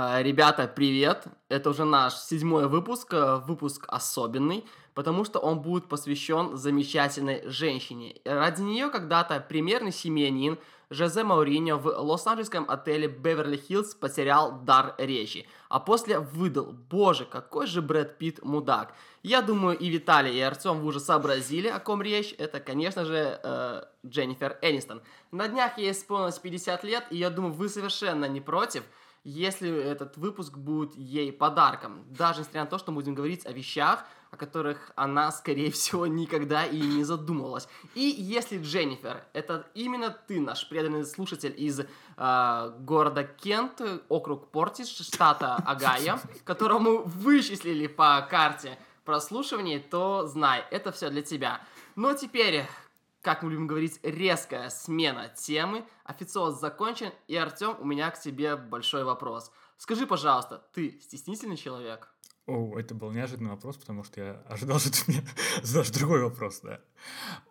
А, Ребята, привет! Это уже наш седьмой выпуск, э, выпуск особенный, потому что он будет посвящен замечательной женщине. Ради нее когда-то примерный семьянин Жозе Мауриньо в лос-анджелесском отеле Беверли-Хиллз потерял дар речи, а после выдал, боже, какой же Брэд Питт мудак. Я думаю, и Виталий, и Артем вы уже сообразили, о ком речь. Это, конечно же, э, Дженнифер Энистон. На днях ей исполнилось 50 лет, и я думаю, вы совершенно не против, если этот выпуск будет ей подарком. Даже несмотря на то, что мы будем говорить о вещах, о которых она, скорее всего, никогда и не задумывалась. И если, Дженнифер, это именно ты, наш преданный слушатель из э, города Кент, округ Портиш, штата Агая, которого мы вычислили по карте прослушиваний, то знай, это все для тебя. Но теперь, как мы любим говорить, резкая смена темы. Официоз закончен, и, Артем, у меня к тебе большой вопрос. Скажи, пожалуйста, ты стеснительный человек? О, это был неожиданный вопрос, потому что я ожидал, что ты мне задашь другой вопрос, да.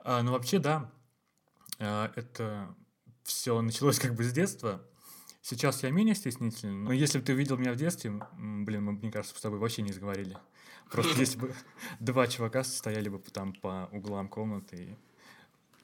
А, ну, вообще, да, а, это все началось как бы с детства. Сейчас я менее стеснительный, но если бы ты увидел меня в детстве, блин, мы, мне кажется, с тобой вообще не заговорили. Просто если бы два чувака стояли бы там по углам комнаты и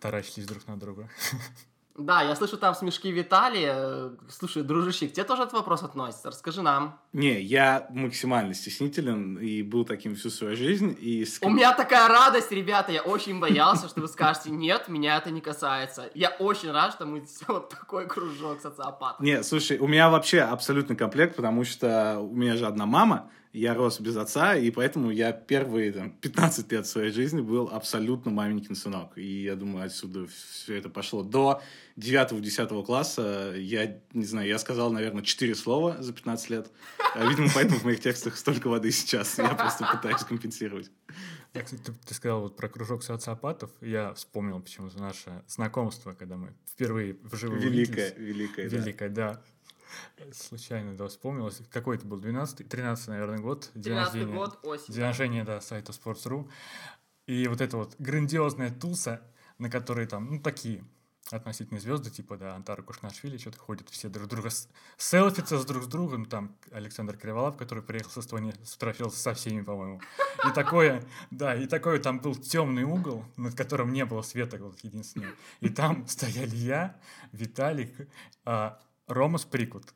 таращились друг на друга. Да, я слышу там смешки Виталия. Слушай, дружище, к тебе тоже этот вопрос относится? Расскажи нам. Не, я максимально стеснителен и был таким всю свою жизнь. И. У меня такая радость, ребята, я очень боялся, что вы скажете, нет, меня это не касается. Я очень рад, что мы вот такой кружок социопатов. Не, слушай, у меня вообще абсолютный комплект, потому что у меня же одна мама, я рос без отца, и поэтому я первые там, 15 лет своей жизни был абсолютно маменькин сынок. И я думаю, отсюда все это пошло. До 9-10 класса я, не знаю, я сказал, наверное, 4 слова за 15 лет. А, Видимо, поэтому в моих текстах столько воды сейчас. Я просто пытаюсь компенсировать. Я, кстати, ты, ты сказал вот про кружок социопатов, я вспомнил почему-то наше знакомство, когда мы впервые вживую Великое, увиделись. великое, да. Великое, да. Случайно, да, вспомнилось. Какой это был? 12 13 наверное, год. День 13 рождения. год, осень. День рождения, да, сайта Sports.ru. И вот эта вот грандиозная туса, на которой там, ну, такие относительные звезды, типа, да, Антара Кушнашвили, что-то ходят все друг друга с- селфятся с друг с другом, там Александр Криволап, который приехал с Эстонии, сфотографировался со всеми, по-моему. И такое, да, и такой там был темный угол, над которым не было света, вот единственное. И там стояли я, Виталик, а, Рома Сприкут.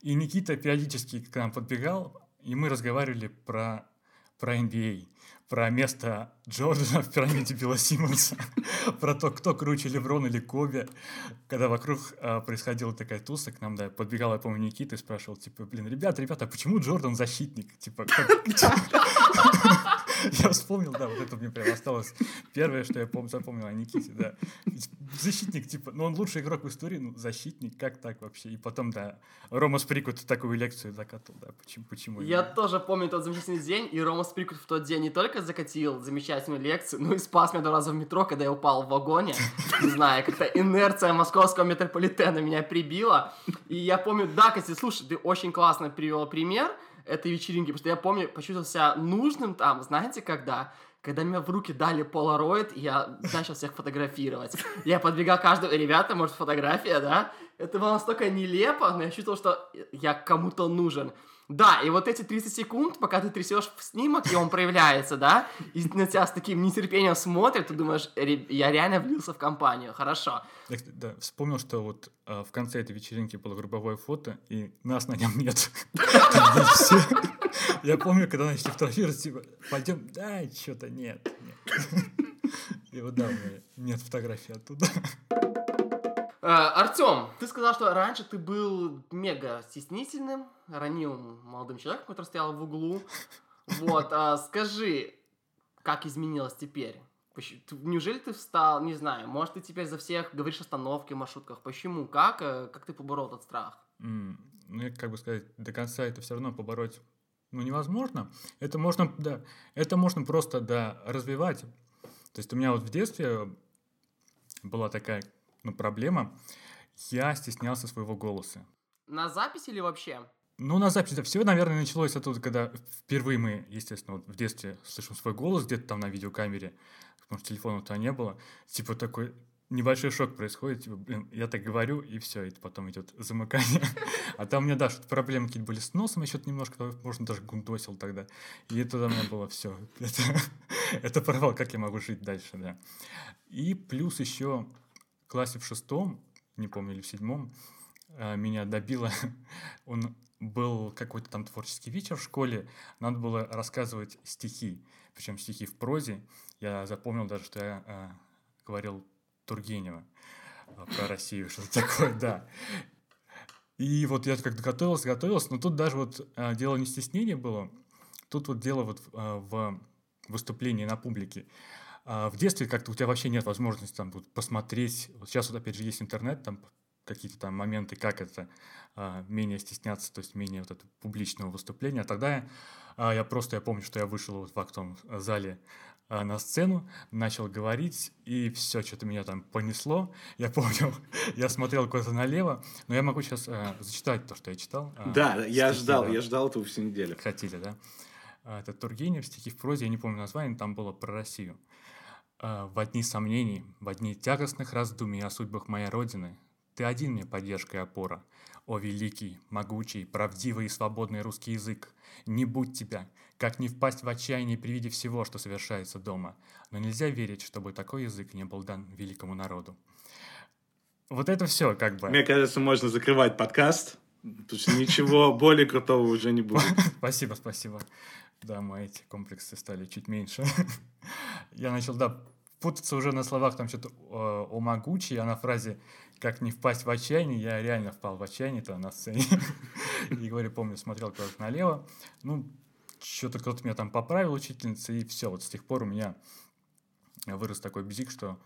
И Никита периодически к нам подбегал, и мы разговаривали про, про NBA, про место Джордана в пирамиде Билла Симмонса, про то, кто круче, Леброн или Коби. Когда вокруг а, происходила такая туса, к нам, да, подбегал, я помню, Никита и спрашивал, типа, блин, ребята, ребята, а почему Джордан защитник? Типа, Я вспомнил, да, вот это мне прям осталось первое, что я пом- запомнил о Никите, да. Защитник, типа, ну он лучший игрок в истории, ну защитник, как так вообще? И потом, да, Рома Сприкут такую лекцию закатал, да, почему, почему Я тоже помню тот замечательный день, и Рома Сприкут в тот день не только закатил замечательную лекцию, но и спас меня два раза в метро, когда я упал в вагоне. Не знаю, как-то инерция московского метрополитена меня прибила. И я помню, да, Катя, слушай, ты очень классно привел пример этой вечеринки, потому что я помню, почувствовал себя нужным там, знаете, когда? Когда мне в руки дали полароид, я начал всех фотографировать. Я подбегал каждого, ребята, может, фотография, да? Это было настолько нелепо, но я чувствовал, что я кому-то нужен. Да, и вот эти 30 секунд, пока ты трясешь снимок, и он проявляется, да, и на тебя с таким нетерпением смотрит, ты думаешь, «Ре- я реально влился в компанию, хорошо. Я, да, вспомнил, что вот а, в конце этой вечеринки было групповое фото, и нас на нем нет. Я помню, когда начали фотографировать, типа, пойдем, да, что-то нет. И вот да, у меня нет фотографии оттуда. Э, Артем, ты сказал, что раньше ты был мега стеснительным, ранимым молодым человеком, который стоял в углу. Вот, а скажи, как изменилось теперь? Неужели ты встал, не знаю, может, ты теперь за всех говоришь остановки в маршрутках? Почему? Как? э, Как ты поборол этот страх? М, Ну, как бы сказать, до конца это все равно побороть, ну, невозможно. Это можно, да, это можно просто, да, развивать. То есть у меня вот в детстве была такая, ну, проблема. Я стеснялся своего голоса. На записи или вообще? Ну, на записи да, все, наверное, началось оттуда, когда впервые мы, естественно, вот в детстве слышим свой голос где-то там на видеокамере, потому что телефона то не было. Типа такой, небольшой шок происходит, типа, блин, я так говорю, и все, и потом идет замыкание. А там у меня, да, что-то проблемы какие-то были с носом, еще немножко, можно даже гундосил тогда. И это у меня было все. Это, это провал, как я могу жить дальше, да. И плюс еще классе в шестом, не помню, или в седьмом, а, меня добило, он был какой-то там творческий вечер в школе, надо было рассказывать стихи, причем стихи в прозе. Я запомнил даже, что я а, говорил Тургенева а, про Россию, что-то такое, да. И вот я как-то готовился, готовился, но тут даже вот а, дело не стеснение было, тут вот дело вот а, в выступлении на публике. А в детстве как-то у тебя вообще нет возможности там вот, посмотреть. Вот сейчас вот опять же есть интернет, там какие-то там моменты, как это а, менее стесняться, то есть менее вот это публичного выступления. А тогда а, я просто, я помню, что я вышел вот в актовом зале а, на сцену, начал говорить, и все, что-то меня там понесло. Я помню, я смотрел куда-то налево, но я могу сейчас а, зачитать то, что я читал. А, да, я ждал, да. я ждал этого всю неделю. Хотели, да? А, это Тургенев, стихи в прозе, я не помню название, там было про Россию. А, «В одни сомнений, в одни тягостных раздумий о судьбах моей Родины, ты один мне поддержка и опора. О великий, могучий, правдивый и свободный русский язык! Не будь тебя, как не впасть в отчаяние при виде всего, что совершается дома. Но нельзя верить, чтобы такой язык не был дан великому народу. Вот это все как бы. Мне кажется, можно закрывать подкаст, потому что ничего более крутого уже не будет. Спасибо, спасибо. Да, мои эти комплексы стали чуть меньше. Я начал, да, путаться уже на словах, там что-то о, о могучий, а на фразе как не впасть в отчаяние, я реально впал в отчаяние то на сцене. И говорю, помню, смотрел куда-то налево. Ну, что-то кто-то меня там поправил, учительница, и все. Вот с тех пор у меня вырос такой бзик, что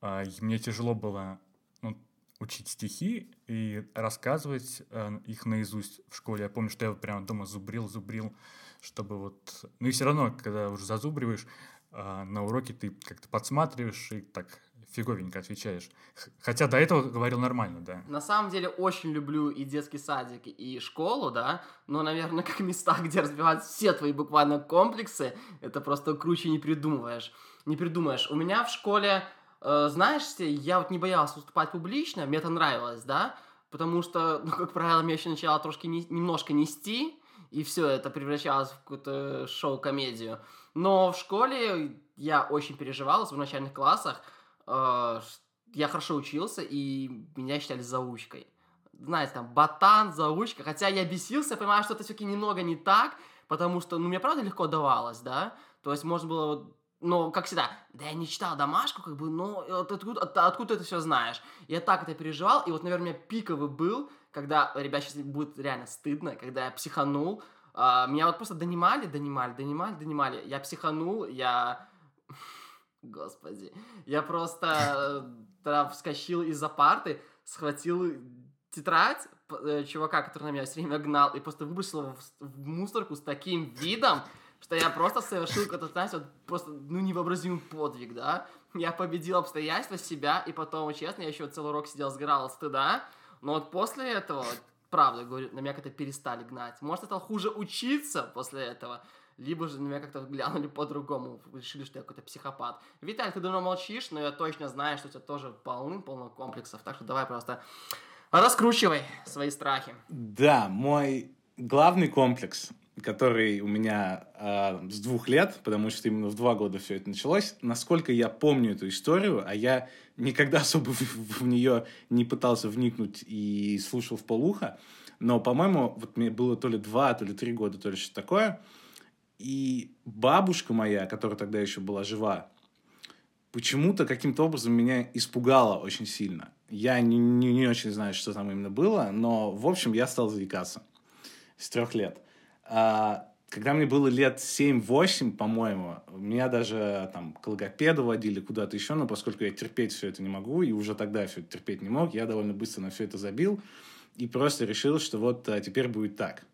а, мне тяжело было ну, учить стихи и рассказывать а, их наизусть в школе. Я помню, что я прямо дома зубрил, зубрил, чтобы вот... Ну и все равно, когда уже зазубриваешь, на уроке ты как-то подсматриваешь и так фиговенько отвечаешь. Хотя до этого говорил нормально, да. На самом деле очень люблю и детский садик, и школу, да, но, наверное, как места, где разбивают все твои буквально комплексы, это просто круче не придумываешь. Не придумаешь. У меня в школе, э, знаешь, я вот не боялся выступать публично, мне это нравилось, да, потому что, ну, как правило, меня еще начало трошки не, немножко нести, и все это превращалось в какую-то шоу-комедию. Но в школе я очень переживал в начальных классах, э, я хорошо учился, и меня считали заучкой. Знаете, там, ботан, заучка. Хотя я бесился, понимаю, что это все-таки немного не так, потому что, ну, мне правда легко давалось, да? То есть можно было вот но, как всегда, да я не читал домашку, как бы, но откуда, от, откуда ты это все знаешь? Я так это переживал, и вот, наверное, у меня пиковый был, когда, ребят, сейчас будет реально стыдно, когда я психанул, а, меня вот просто донимали, донимали, донимали, донимали, я психанул, я Господи. Я просто э, тогда вскочил из-за парты, схватил тетрадь э, чувака, который на меня все время гнал, и просто выбросил его в, мусорку с таким видом, что я просто совершил какой-то, знаете, вот просто, ну, невообразимый подвиг, да. Я победил обстоятельства, себя, и потом, честно, я еще целый урок сидел, сгорал от стыда, но вот после этого, правда, говорю, на меня как-то перестали гнать. Может, это хуже учиться после этого, либо же на меня как-то глянули по-другому, решили, что я какой-то психопат. Виталий, ты давно молчишь, но я точно знаю, что у тебя тоже полным-полно комплексов, так что давай просто раскручивай свои страхи. Да, мой главный комплекс, который у меня э, с двух лет, потому что именно в два года все это началось, насколько я помню эту историю, а я никогда особо в, в нее не пытался вникнуть и слушал в полуха, но, по-моему, вот мне было то ли два, то ли три года, то ли что-то такое, и бабушка моя, которая тогда еще была жива, почему-то каким-то образом меня испугала очень сильно. Я не, не, не очень знаю, что там именно было, но, в общем, я стал заикаться с трех лет. А, когда мне было лет 7-8, по-моему, меня даже там к логопеду водили куда-то еще, но поскольку я терпеть все это не могу, и уже тогда все это терпеть не мог, я довольно быстро на все это забил и просто решил, что вот а, теперь будет так.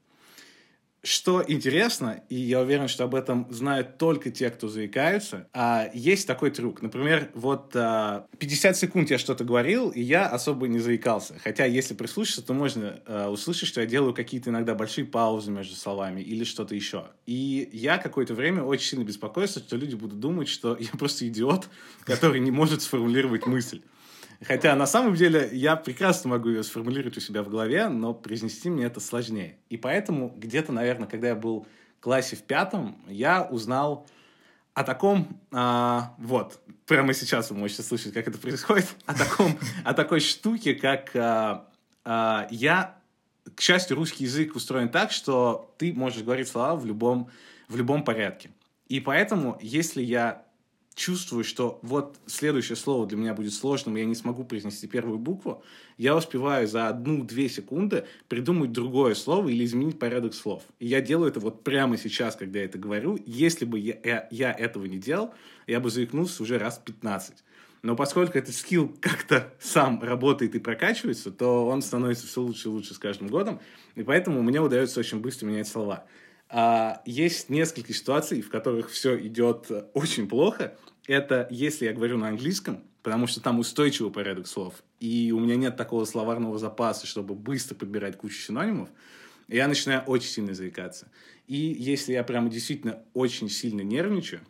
Что интересно, и я уверен, что об этом знают только те, кто заикаются, а, есть такой трюк. Например, вот а, 50 секунд я что-то говорил, и я особо не заикался. Хотя, если прислушаться, то можно а, услышать, что я делаю какие-то иногда большие паузы между словами или что-то еще. И я какое-то время очень сильно беспокоился, что люди будут думать, что я просто идиот, который не может сформулировать мысль. Хотя на самом деле я прекрасно могу ее сформулировать у себя в голове, но произнести мне это сложнее. И поэтому где-то, наверное, когда я был в классе в пятом, я узнал о таком, а, вот, прямо сейчас вы можете слышать, как это происходит, о таком, о такой штуке, как а, а, я, к счастью, русский язык устроен так, что ты можешь говорить слова в любом, в любом порядке. И поэтому, если я чувствую, что вот следующее слово для меня будет сложным, я не смогу произнести первую букву, я успеваю за одну-две секунды придумать другое слово или изменить порядок слов. И я делаю это вот прямо сейчас, когда я это говорю. Если бы я, я, я этого не делал, я бы заикнулся уже раз 15. Но поскольку этот скилл как-то сам работает и прокачивается, то он становится все лучше и лучше с каждым годом. И поэтому мне удается очень быстро менять слова. А, есть несколько ситуаций, в которых все идет очень плохо. Это если я говорю на английском, потому что там устойчивый порядок слов, и у меня нет такого словарного запаса, чтобы быстро подбирать кучу синонимов, я начинаю очень сильно заикаться. И если я прямо действительно очень сильно нервничаю,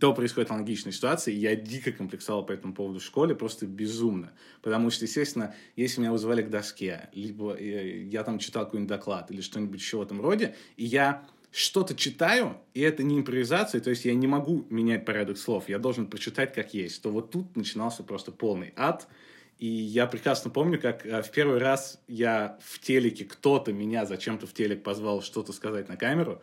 то происходит аналогичная ситуация, и я дико комплексовал по этому поводу в школе, просто безумно. Потому что, естественно, если меня вызывали к доске, либо э, я там читал какой-нибудь доклад или что-нибудь еще в этом роде, и я что-то читаю, и это не импровизация, то есть я не могу менять порядок слов, я должен прочитать как есть, то вот тут начинался просто полный ад. И я прекрасно помню, как э, в первый раз я в телеке, кто-то меня зачем-то в телек позвал что-то сказать на камеру,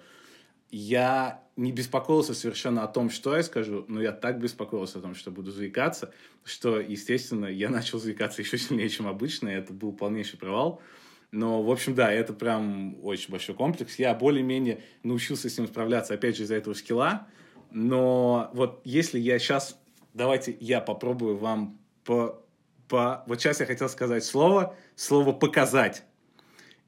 я не беспокоился совершенно о том, что я скажу, но я так беспокоился о том, что буду заикаться, что, естественно, я начал заикаться еще сильнее, чем обычно, и это был полнейший провал. Но, в общем, да, это прям очень большой комплекс. Я более-менее научился с ним справляться, опять же, из-за этого скилла. Но вот если я сейчас... Давайте я попробую вам по... по... Вот сейчас я хотел сказать слово, слово «показать».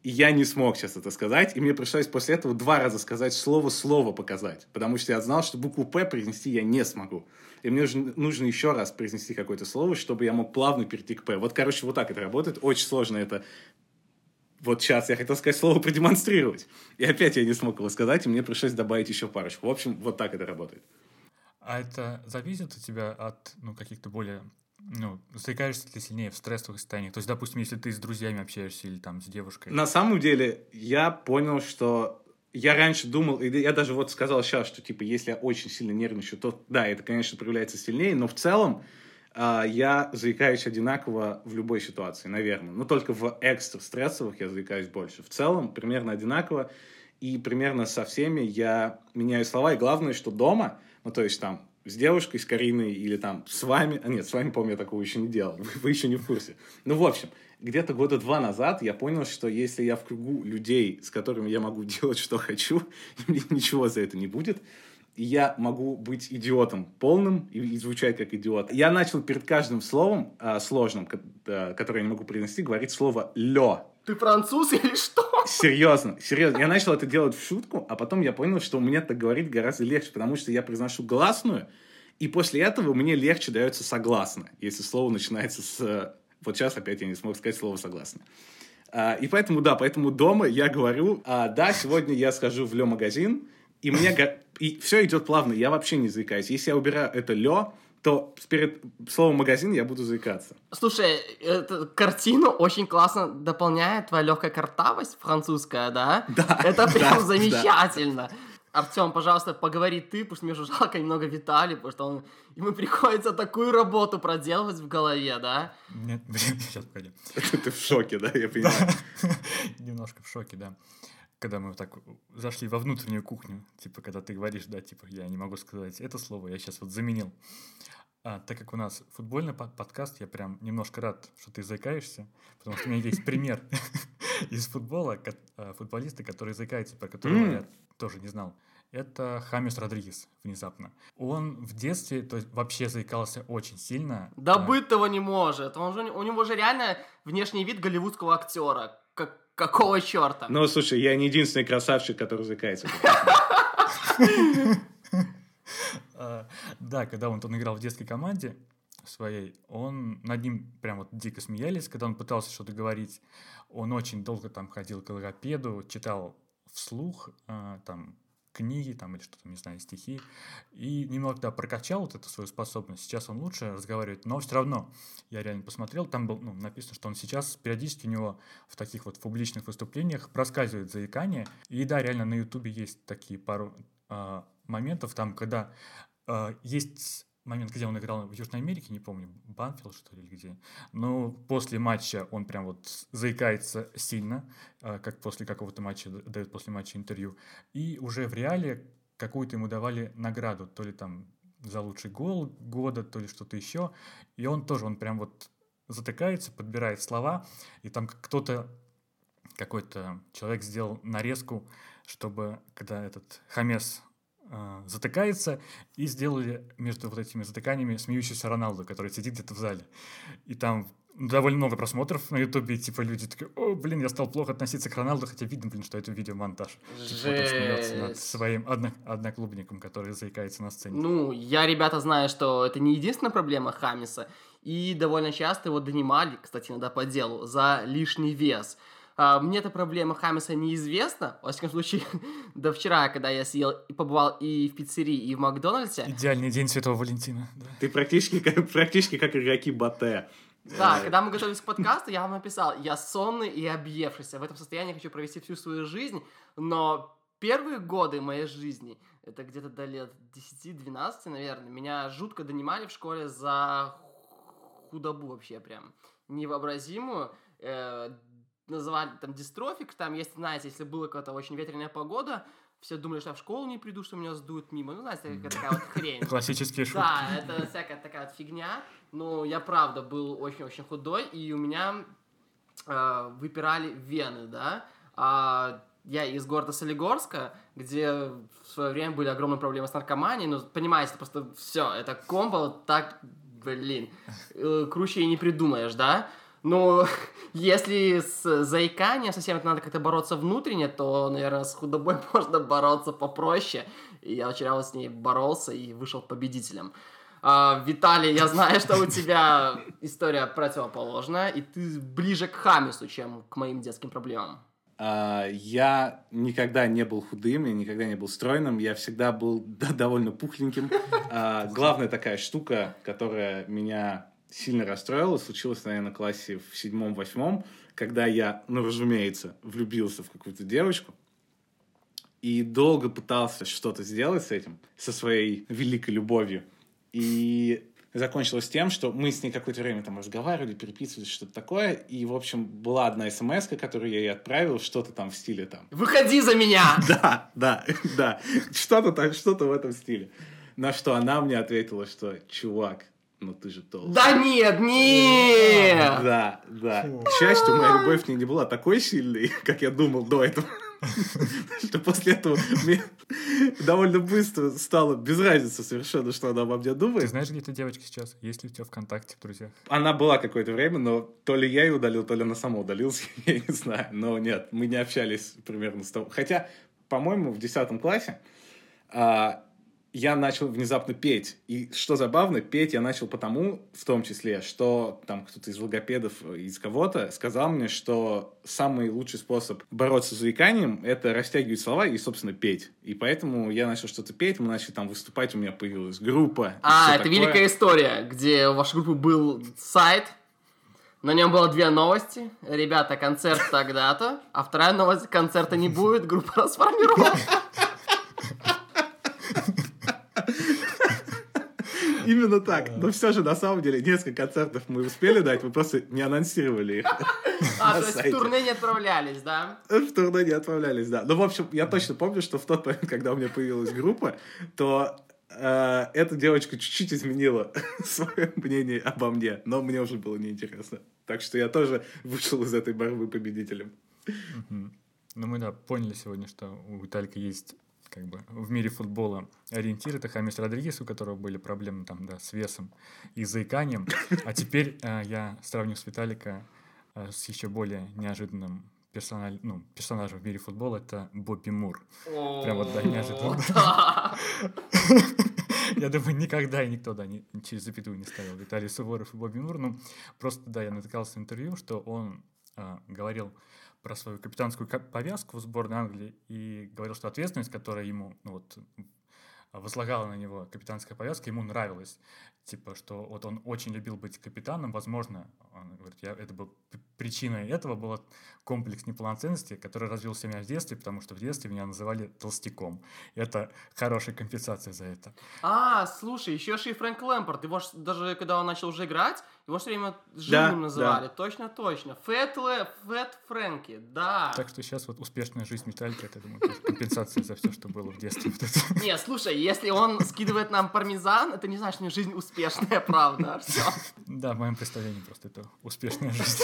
И я не смог сейчас это сказать, и мне пришлось после этого два раза сказать слово-слово показать, потому что я знал, что букву «П» произнести я не смогу. И мне нужно, нужно еще раз произнести какое-то слово, чтобы я мог плавно перейти к «П». Вот, короче, вот так это работает. Очень сложно это вот сейчас я хотел сказать слово продемонстрировать. И опять я не смог его сказать, и мне пришлось добавить еще парочку. В общем, вот так это работает. А это зависит у тебя от ну, каких-то более ну, заикаешься ты сильнее в стрессовых состояниях? То есть, допустим, если ты с друзьями общаешься или там с девушкой. На самом деле, я понял, что я раньше думал, и я даже вот сказал сейчас, что, типа, если я очень сильно нервничаю, то, да, это, конечно, проявляется сильнее, но в целом э, я заикаюсь одинаково в любой ситуации, наверное. Но только в экстра стрессовых я заикаюсь больше. В целом, примерно одинаково, и примерно со всеми я меняю слова, и главное, что дома, ну, то есть там с девушкой, с Кариной или там с вами. А нет, с вами, помню, я такого еще не делал. Вы, еще не в курсе. Ну, в общем, где-то года два назад я понял, что если я в кругу людей, с которыми я могу делать, что хочу, мне ничего за это не будет, и я могу быть идиотом полным и, и звучать как идиот. Я начал перед каждым словом э, сложным, э, которое я не могу произнести, говорить слово «лё». Ты француз или что? Серьезно, серьезно. Я начал это делать в шутку, а потом я понял, что меня так говорить гораздо легче, потому что я произношу гласную, и после этого мне легче дается согласно, если слово начинается с... Вот сейчас опять я не смог сказать слово согласно. А, и поэтому, да, поэтому дома я говорю, а, да, сегодня я схожу в Лё-магазин, и мне... И все идет плавно, я вообще не заикаюсь. Если я убираю это Лё, то перед словом магазин я буду заикаться. Слушай, эту картину очень классно дополняет твоя легкая картавость французская, да? Да. Это прям да, замечательно. Да. Артем, пожалуйста, поговори ты, потому что мне уже жалко немного Виталий, потому что он, ему приходится такую работу проделывать в голове, да? Нет, блин, сейчас погоди. Ты в шоке, да, я понимаю? Немножко в шоке, да когда мы так зашли во внутреннюю кухню, типа, когда ты говоришь, да, типа, я не могу сказать это слово, я сейчас вот заменил. А, так как у нас футбольный под подкаст, я прям немножко рад, что ты заикаешься, потому что у меня есть пример из футбола, а, футболиста, который заикается, про которого я тоже не знал. Это Хамис Родригес внезапно. Он в детстве то есть, вообще заикался очень сильно. Да быть того не может. Он же, у него же реально внешний вид голливудского актера. Как, Какого черта? Ну, слушай, я не единственный красавчик, который заикается. А, да, когда он играл в детской команде своей, он над ним прям вот дико смеялись, когда он пытался что-то говорить. Он очень долго там ходил к логопеду, читал вслух, а, там книги там или что-то, не знаю, стихи. И немного да, прокачал вот эту свою способность. Сейчас он лучше разговаривает, но все равно я реально посмотрел, там было ну, написано, что он сейчас периодически у него в таких вот публичных выступлениях проскальзывает заикание. И да, реально на Ютубе есть такие пару э, моментов, там, когда э, есть момент, где он играл в Южной Америке, не помню, Банфилд, что ли, или где. Но после матча он прям вот заикается сильно, а, как после какого-то матча, дает после матча интервью. И уже в реале какую-то ему давали награду, то ли там за лучший гол года, то ли что-то еще. И он тоже, он прям вот затыкается, подбирает слова, и там кто-то, какой-то человек сделал нарезку, чтобы когда этот Хамес э, затыкается, и сделали между вот этими затыканиями смеющийся Роналду, который сидит где-то в зале. И там довольно много просмотров на Ютубе, типа люди такие, о, блин, я стал плохо относиться к Роналду, хотя видно, блин, что это видеомонтаж. Типа, он смеется над своим одно, одноклубником, который заикается на сцене. Ну, я, ребята, знаю, что это не единственная проблема Хамиса, и довольно часто его донимали, кстати, иногда по делу, за лишний вес. А, мне эта проблема Хамиса неизвестна. Во всяком случае, до вчера, когда я съел и побывал и в пиццерии, и в Макдональдсе. Идеальный день Святого Валентина. Да. Ты практически как, практически как игроки Батэ. Да, когда мы готовились к подкасту, я вам написал, я сонный и объевшийся. В этом состоянии хочу провести всю свою жизнь, но первые годы моей жизни, это где-то до лет 10-12, наверное, меня жутко донимали в школе за худобу вообще прям невообразимую. Э, называли там дистрофик, там есть, знаете, если была какая-то очень ветреная погода, все думали, что я в школу не приду, что меня сдуют мимо. Ну, знаете, такая, такая вот хрень. Классические шутки. Да, это всякая такая вот фигня. Ну, я правда был очень-очень худой, и у меня э, выпирали вены, да. А я из города Солигорска, где в свое время были огромные проблемы с наркоманией. Ну, понимаете, просто все, это комбо так, блин, э, круче и не придумаешь, да. Ну, если с заиканием совсем это надо как-то бороться внутренне, то, наверное, с худобой можно бороться попроще. И я вчера вот с ней боролся и вышел победителем. А, Виталий, я знаю, что у тебя история противоположная, и ты ближе к Хамису, чем к моим детским проблемам. А, я никогда не был худым, я никогда не был стройным, я всегда был довольно пухленьким. А, главная такая штука, которая меня сильно расстроила, случилась, наверное, в классе в седьмом-восьмом, когда я, ну, разумеется, влюбился в какую-то девочку и долго пытался что-то сделать с этим, со своей великой любовью. И закончилось тем, что мы с ней какое-то время там разговаривали, переписывались, что-то такое. И, в общем, была одна смс которую я ей отправил, что-то там в стиле там. Выходи за меня! Да, да, да. Что-то так, что-то в этом стиле. На что она мне ответила, что, чувак, ну ты же толстый. Да нет, нет! Да, да. К счастью, моя любовь к ней не была такой сильной, как я думал до этого. Что после этого мне довольно быстро стало без разницы совершенно, что она обо мне думает. Ты знаешь, где эта девочка сейчас? Есть ли у тебя ВКонтакте, друзья? Она была какое-то время, но то ли я ее удалил, то ли она сама удалилась, я не знаю. Но нет, мы не общались примерно с того. Хотя, по-моему, в 10 классе а, я начал внезапно петь. И что забавно, петь я начал потому, в том числе, что там кто-то из логопедов, из кого-то сказал мне, что самый лучший способ бороться с заиканием — это растягивать слова и, собственно, петь. И поэтому я начал что-то петь, мы начали там выступать, у меня появилась группа. А, это такое. великая история, где у вашей группы был сайт, на нем было две новости. Ребята, концерт тогда-то. А вторая новость, концерта не будет, группа расформировалась. Именно так. Но все же, на самом деле, несколько концертов мы успели дать, мы просто не анонсировали их. А, то есть в турне не отправлялись, да? В турне не отправлялись, да. Ну, в общем, я точно помню, что в тот момент, когда у меня появилась группа, то э, эта девочка чуть-чуть изменила свое мнение обо мне, но мне уже было неинтересно. Так что я тоже вышел из этой борьбы победителем. Ну, мы, да, поняли сегодня, что у Виталика есть как бы в мире футбола ориентир это Хамис Родригес, у которого были проблемы там, да, с весом и заиканием. А теперь э, я сравню с Виталика э, с еще более неожиданным персональ, ну, персонажем в мире футбола, это Бобби Мур. Прям вот, да, неожиданно. Я думаю, никогда и никто, да, не, через запятую не ставил Виталий Суворов и Бобби Мур. Ну, просто, да, я натыкался в интервью, что он э, говорил про свою капитанскую повязку в сборной Англии и говорил, что ответственность, которая ему ну, вот, возлагала на него капитанская повязка, ему нравилась. Типа, что вот он очень любил быть капитаном, возможно, он говорит, я, это был причиной этого был комплекс неполноценности, который развился у меня в детстве, потому что в детстве меня называли толстяком. Это хорошая компенсация за это. А, слушай, еще же и Фрэнк Лэмпорт, его даже когда он начал уже играть, его все время жирным да, называли, да. точно, точно. Фэт, Фэт Фрэнки, да. Так что сейчас вот успешная жизнь Металлика, это, думаю, компенсация за все, что было в детстве. Не, слушай, если он скидывает нам пармезан, это не значит, что жизнь успешная, правда. Все. Да, в моем представлении просто это успешная жизнь.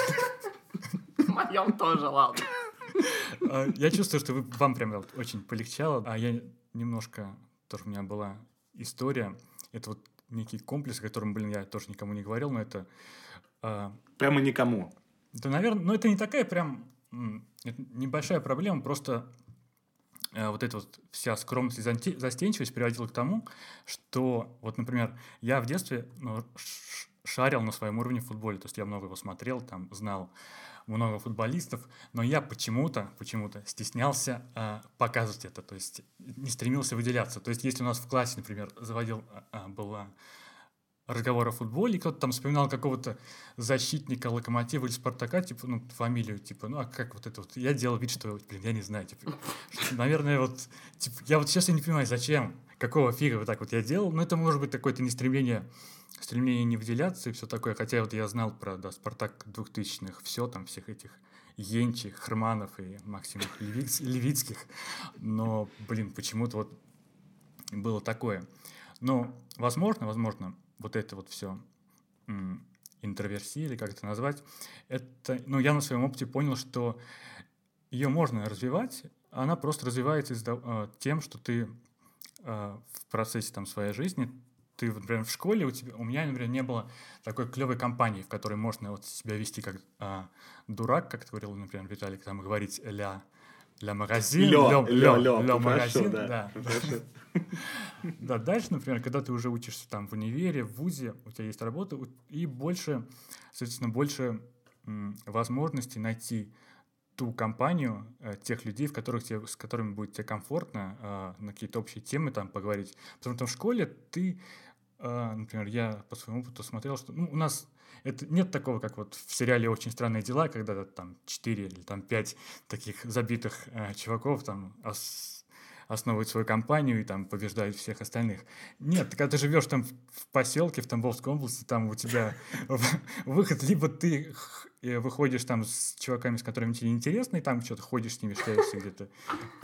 В моем тоже, ладно. А, я чувствую, что вам прям очень полегчало, а я немножко, тоже у меня была история, это вот некий комплекс, о котором, блин, я тоже никому не говорил, но это... Э, Прямо никому. Да, наверное, но это не такая прям это небольшая проблема, просто вот эта вот вся скромность и застенчивость приводила к тому, что, вот, например, я в детстве ну, шарил на своем уровне в футболе, то есть я много его смотрел, там, знал много футболистов, но я почему-то, почему-то стеснялся э, показывать это, то есть не стремился выделяться. То есть если у нас в классе, например, заводил, э, была разговор о футболе, кто-то там вспоминал какого-то защитника Локомотива или Спартака, типа, ну, фамилию, типа, ну, а как вот это вот? Я делал вид, что, блин, я не знаю, типа, что, наверное, вот, типа, я вот сейчас я не понимаю, зачем, какого фига вот так вот я делал, ну, это может быть такое-то не стремление стремление не выделяться и все такое. Хотя вот я знал про да, Спартак 2000-х, все там, всех этих Енчи, Херманов и Максимов Левиц, Левицких. Но, блин, почему-то вот было такое. Но, возможно, возможно, вот это вот все интроверсия, или как это назвать, это, ну, я на своем опыте понял, что ее можно развивать, она просто развивается э, тем, что ты э, в процессе там, своей жизни ты, например, в школе, у, тебя, у меня, например, не было такой клевой компании, в которой можно вот себя вести как а, дурак, как говорил, например, Виталик, там говорить ля, ля магазин, ля, ля, ля, ля магазин, да. Да, дальше, например, когда ты уже учишься там в универе, в ВУЗе, у тебя есть работа, и больше, соответственно, больше возможностей найти ту компанию, э, тех людей, в которых тебе, с которыми будет тебе комфортно э, на какие-то общие темы там поговорить. Потому что в школе ты а, например, я по своему опыту смотрел, что ну, у нас это нет такого, как вот в сериале «Очень странные дела», когда там 4 или там 5 таких забитых э, чуваков там ос, основывают свою компанию и там побеждают всех остальных. Нет, когда ты живешь там в, поселке, в Тамбовской области, там у тебя выход, либо ты выходишь там с чуваками, с которыми тебе интересно, и там что-то ходишь с ними, шляешься где-то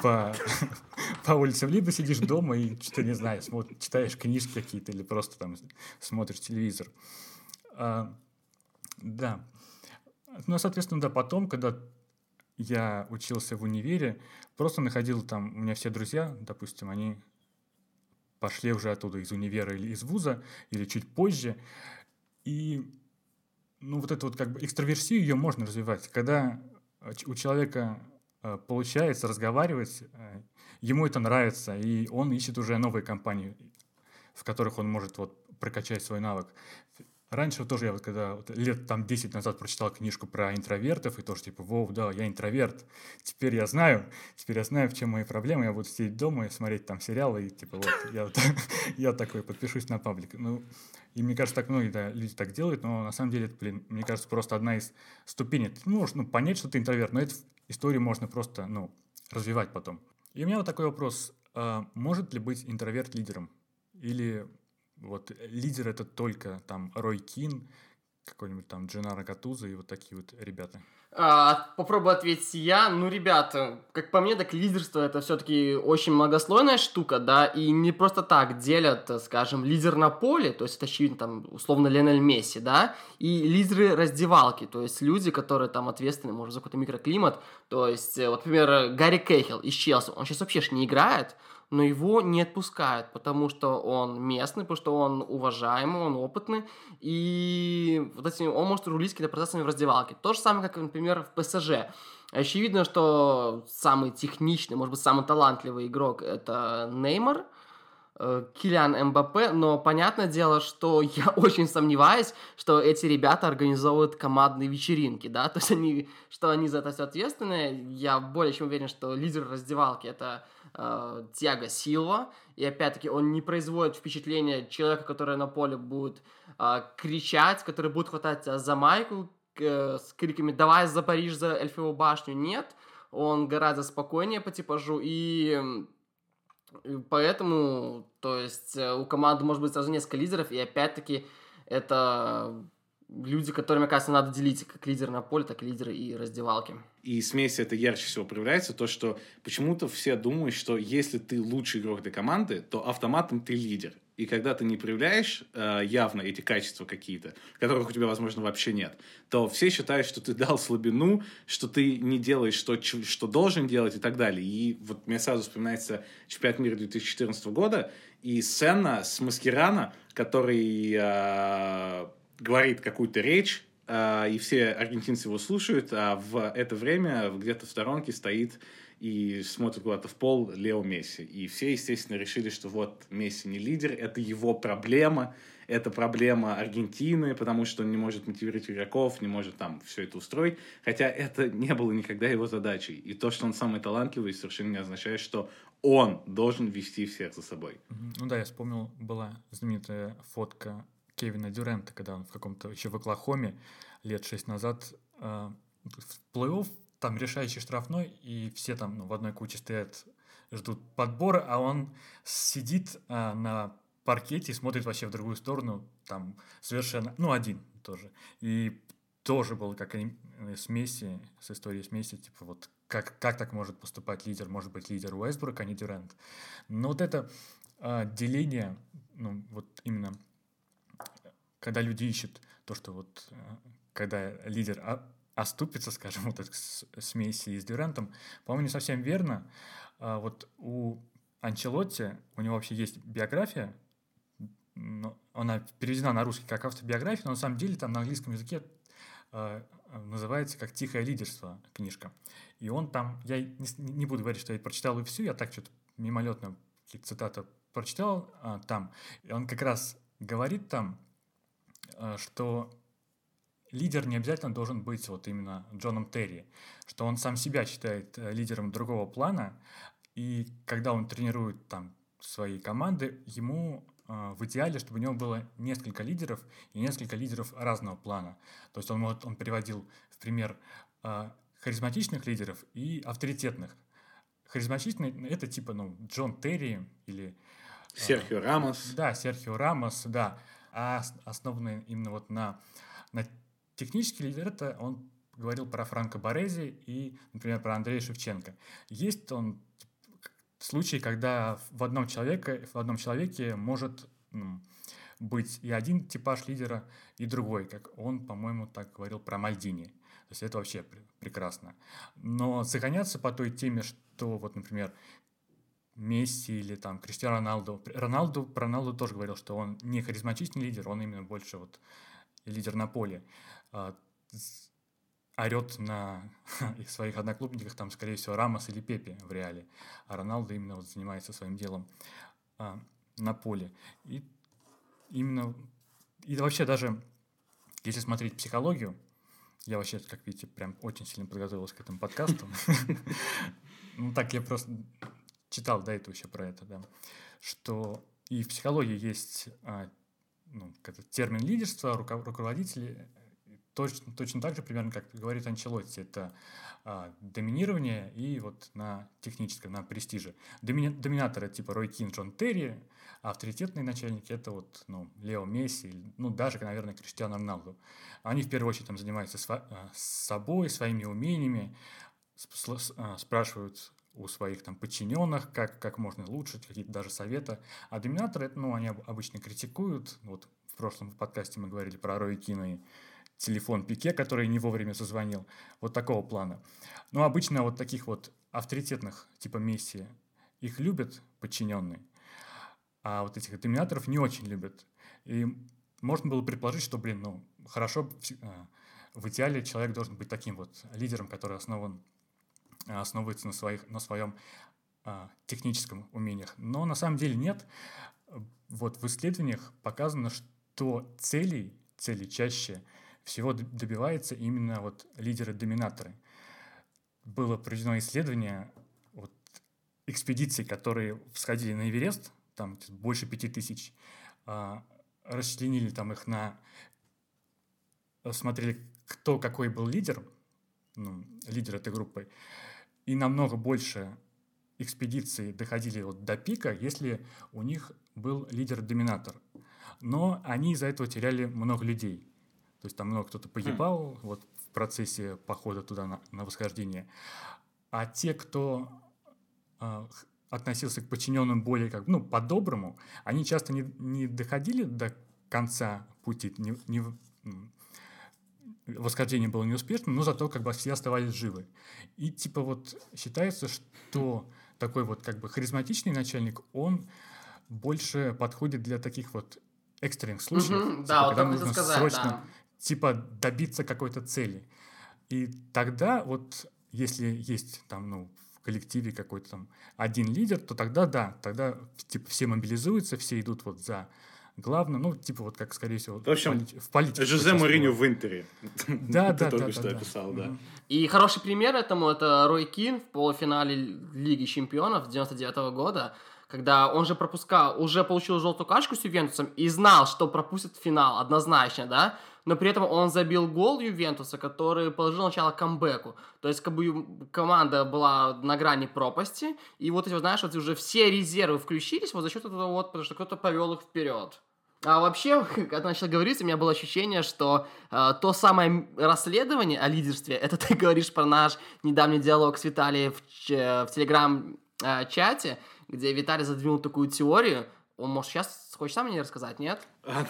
по, по улицам, либо сидишь дома и что-то, не знаю, смотришь, читаешь книжки какие-то или просто там смотришь телевизор. А, да. Ну, соответственно, да, потом, когда я учился в универе, просто находил там, у меня все друзья, допустим, они пошли уже оттуда из универа или из вуза, или чуть позже, и ну, вот эту вот как бы экстраверсию ее можно развивать. Когда у человека э, получается разговаривать, э, ему это нравится, и он ищет уже новые компании, в которых он может вот прокачать свой навык. Раньше тоже я вот когда вот, лет там 10 назад прочитал книжку про интровертов, и тоже типа, вау, да, я интроверт. Теперь я знаю, теперь я знаю, в чем мои проблемы, я буду сидеть дома и смотреть там сериалы, и типа вот, я, я такой подпишусь на паблик. Ну, и мне кажется, так многие да, люди так делают, но на самом деле это, блин, мне кажется, просто одна из ступеней. Ты можешь ну, понять, что ты интроверт, но эту историю можно просто, ну, развивать потом. И у меня вот такой вопрос. А может ли быть интроверт лидером? Или вот лидер это только там Рой Кин, какой-нибудь там Дженаро Гатуза и вот такие вот ребята. А, попробую ответить я. Ну, ребята, как по мне, так лидерство это все-таки очень многослойная штука, да, и не просто так делят, скажем, лидер на поле, то есть это очевидно там условно Ленель Месси, да, и лидеры раздевалки, то есть люди, которые там ответственны, может, за какой-то микроклимат, то есть, э, вот, например, Гарри Кейхел из Челси, он сейчас вообще не играет, но его не отпускают, потому что он местный, потому что он уважаемый, он опытный, и вот этим, он может рулить какими-то процессами в раздевалке. То же самое, как, например, в ПСЖ. Очевидно, что самый техничный, может быть, самый талантливый игрок – это Неймар, э, Килиан МБП, но понятное дело, что я очень сомневаюсь, что эти ребята организовывают командные вечеринки, да, то есть они, что они за это все ответственны. Я более чем уверен, что лидер раздевалки это э, Тиаго Силва, и опять-таки он не производит впечатление человека, который на поле будет э, кричать, который будет хватать за майку э, с криками «давай за Париж, за Эльфову башню», нет, он гораздо спокойнее по типажу, и Поэтому, то есть, э, у команды может быть сразу несколько лидеров, и опять-таки это люди, которыми, кажется, надо делить как лидеры на поле, так и лидеры и раздевалки. И смесь это ярче всего проявляется, то, что почему-то все думают, что если ты лучший игрок этой команды, то автоматом ты лидер. И когда ты не проявляешь э, явно эти качества какие-то, которых у тебя, возможно, вообще нет, то все считают, что ты дал слабину, что ты не делаешь, что, что должен делать и так далее. И вот мне сразу вспоминается чемпионат мира 2014 года и сцена с Маскирана, который э, говорит какую-то речь, э, и все аргентинцы его слушают, а в это время где-то в сторонке стоит и смотрит куда-то в пол Лео Месси. И все, естественно, решили, что вот Месси не лидер, это его проблема, это проблема Аргентины, потому что он не может мотивировать игроков, не может там все это устроить. Хотя это не было никогда его задачей. И то, что он самый талантливый, совершенно не означает, что он должен вести всех за собой. Ну да, я вспомнил, была знаменитая фотка Кевина Дюрента, когда он в каком-то еще в Оклахоме лет шесть назад э, в плей-офф там решающий штрафной, и все там ну, в одной куче стоят, ждут подбора, а он сидит а, на паркете и смотрит вообще в другую сторону, там совершенно, ну, один тоже. И тоже было как э, смеси, с историей смеси, типа вот как, как так может поступать лидер, может быть лидер Уэсбрук, а не Дюрент. Но вот это а, деление, ну, вот именно, когда люди ищут то, что вот, э, когда лидер а, оступится, скажем, вот этой смеси с Дюрантом, по-моему, не совсем верно. А вот у Анчелотти, у него вообще есть биография, но она переведена на русский как автобиография, но на самом деле там на английском языке э, называется как «Тихое лидерство» книжка. И он там, я не, буду говорить, что я прочитал и всю, я так что-то мимолетно цитаты прочитал э, там. И он как раз говорит там, что лидер не обязательно должен быть вот именно Джоном Терри, что он сам себя считает э, лидером другого плана, и когда он тренирует там свои команды, ему э, в идеале, чтобы у него было несколько лидеров и несколько лидеров разного плана. То есть он, может, он приводил в пример э, харизматичных лидеров и авторитетных. Харизматичный — это типа ну, Джон Терри или... Серхио Рамос. Да, Серхио Рамос, да. А основанный именно вот на, на Технический лидер это он говорил про Франко Борези и, например, про Андрея Шевченко. Есть он случаи, когда в одном человеке, в одном человеке может ну, быть и один типаж лидера, и другой, как он, по-моему, так говорил про Мальдини. То есть это вообще прекрасно. Но загоняться по той теме, что вот, например, Месси или там Криштиану Роналду. Роналду, про Роналду тоже говорил, что он не харизматичный лидер, он именно больше вот лидер на поле, а, орет на своих одноклубниках, там, скорее всего, Рамос или Пепе в реале, а Роналдо именно вот занимается своим делом а, на поле. И именно, и вообще даже, если смотреть психологию, я вообще, как видите, прям очень сильно подготовился к этому подкасту. Ну, так я просто читал до этого еще про это, да, что и в психологии есть а, ну, термин лидерства, руководители точно, точно так же примерно, как говорит Анчелотти, это а, доминирование и вот на техническом, на престиже. Домини, доминаторы типа Рой Кин, Джон Терри, а авторитетные начальники это вот ну, Лео Месси, ну даже, наверное, Криштиану Роналду. Они в первую очередь там занимаются а, с собой, своими умениями, а, спрашивают у своих там подчиненных, как, как можно улучшить, какие-то даже советы. А доминаторы, ну, они обычно критикуют. Вот в прошлом подкасте мы говорили про Рой Кина и телефон Пике, который не вовремя созвонил. Вот такого плана. Но обычно вот таких вот авторитетных типа Месси их любят подчиненные, а вот этих доминаторов не очень любят. И можно было предположить, что, блин, ну, хорошо, а, в идеале человек должен быть таким вот лидером, который основан, основывается на, своих, на своем а, техническом умениях. Но на самом деле нет. Вот в исследованиях показано, что целей, цели чаще всего добивается именно вот лидеры-доминаторы. Было проведено исследование вот, экспедиций, которые всходили на Эверест, там больше пяти тысяч, а, расчленили там их на... Смотрели, кто какой был лидер, ну, лидер этой группы, и намного больше экспедиции доходили вот до пика, если у них был лидер-доминатор. Но они из-за этого теряли много людей. То есть там много кто-то погибал mm. вот, в процессе похода туда на, на восхождение. А те, кто э, относился к подчиненным более как ну, по-доброму, они часто не, не доходили до конца пути, не, не, восхождение было неуспешным, но зато как бы все оставались живы. И типа вот считается, что такой вот как бы харизматичный начальник, он больше подходит для таких вот экстренных случаев, mm-hmm, типа, да, когда вот нужно сказать, срочно да. типа добиться какой-то цели. И тогда вот если есть там, ну, в коллективе какой-то там один лидер, то тогда да, тогда типа все мобилизуются, все идут вот за главным, ну, типа вот как, скорее всего, в, общем, полити- в политике. Жозе Мourinho в Интере. Да, да, да. только что описал, да. И хороший пример этому это Рой Кин в полуфинале Лиги Чемпионов 99 года, когда он же пропускал, уже получил желтую кашку с Ювентусом и знал, что пропустит финал однозначно, да, но при этом он забил гол Ювентуса, который положил начало камбэку. То есть, как бы команда была на грани пропасти, и вот эти, знаешь, вот уже все резервы включились вот за счет этого вот, потому что кто-то повел их вперед. А вообще, когда начал говорить, у меня было ощущение, что э, то самое расследование о лидерстве, это ты говоришь про наш недавний диалог с Виталием в, в телеграм-чате, где Виталий задвинул такую теорию. Он, может, сейчас хочешь сам мне рассказать, нет? А,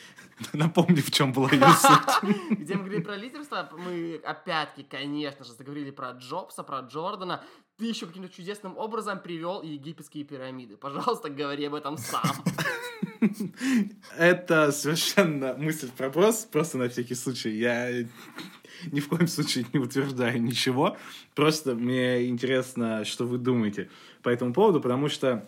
Напомни, в чем была ее суть. Где мы говорили про лидерство, мы опять-таки, конечно же, заговорили про Джобса, про Джордана. Ты еще каким-то чудесным образом привел египетские пирамиды. Пожалуйста, говори об этом сам. Это совершенно мысль в проброс, просто на всякий случай. Я ни в коем случае не утверждаю ничего. Просто мне интересно, что вы думаете по этому поводу, потому что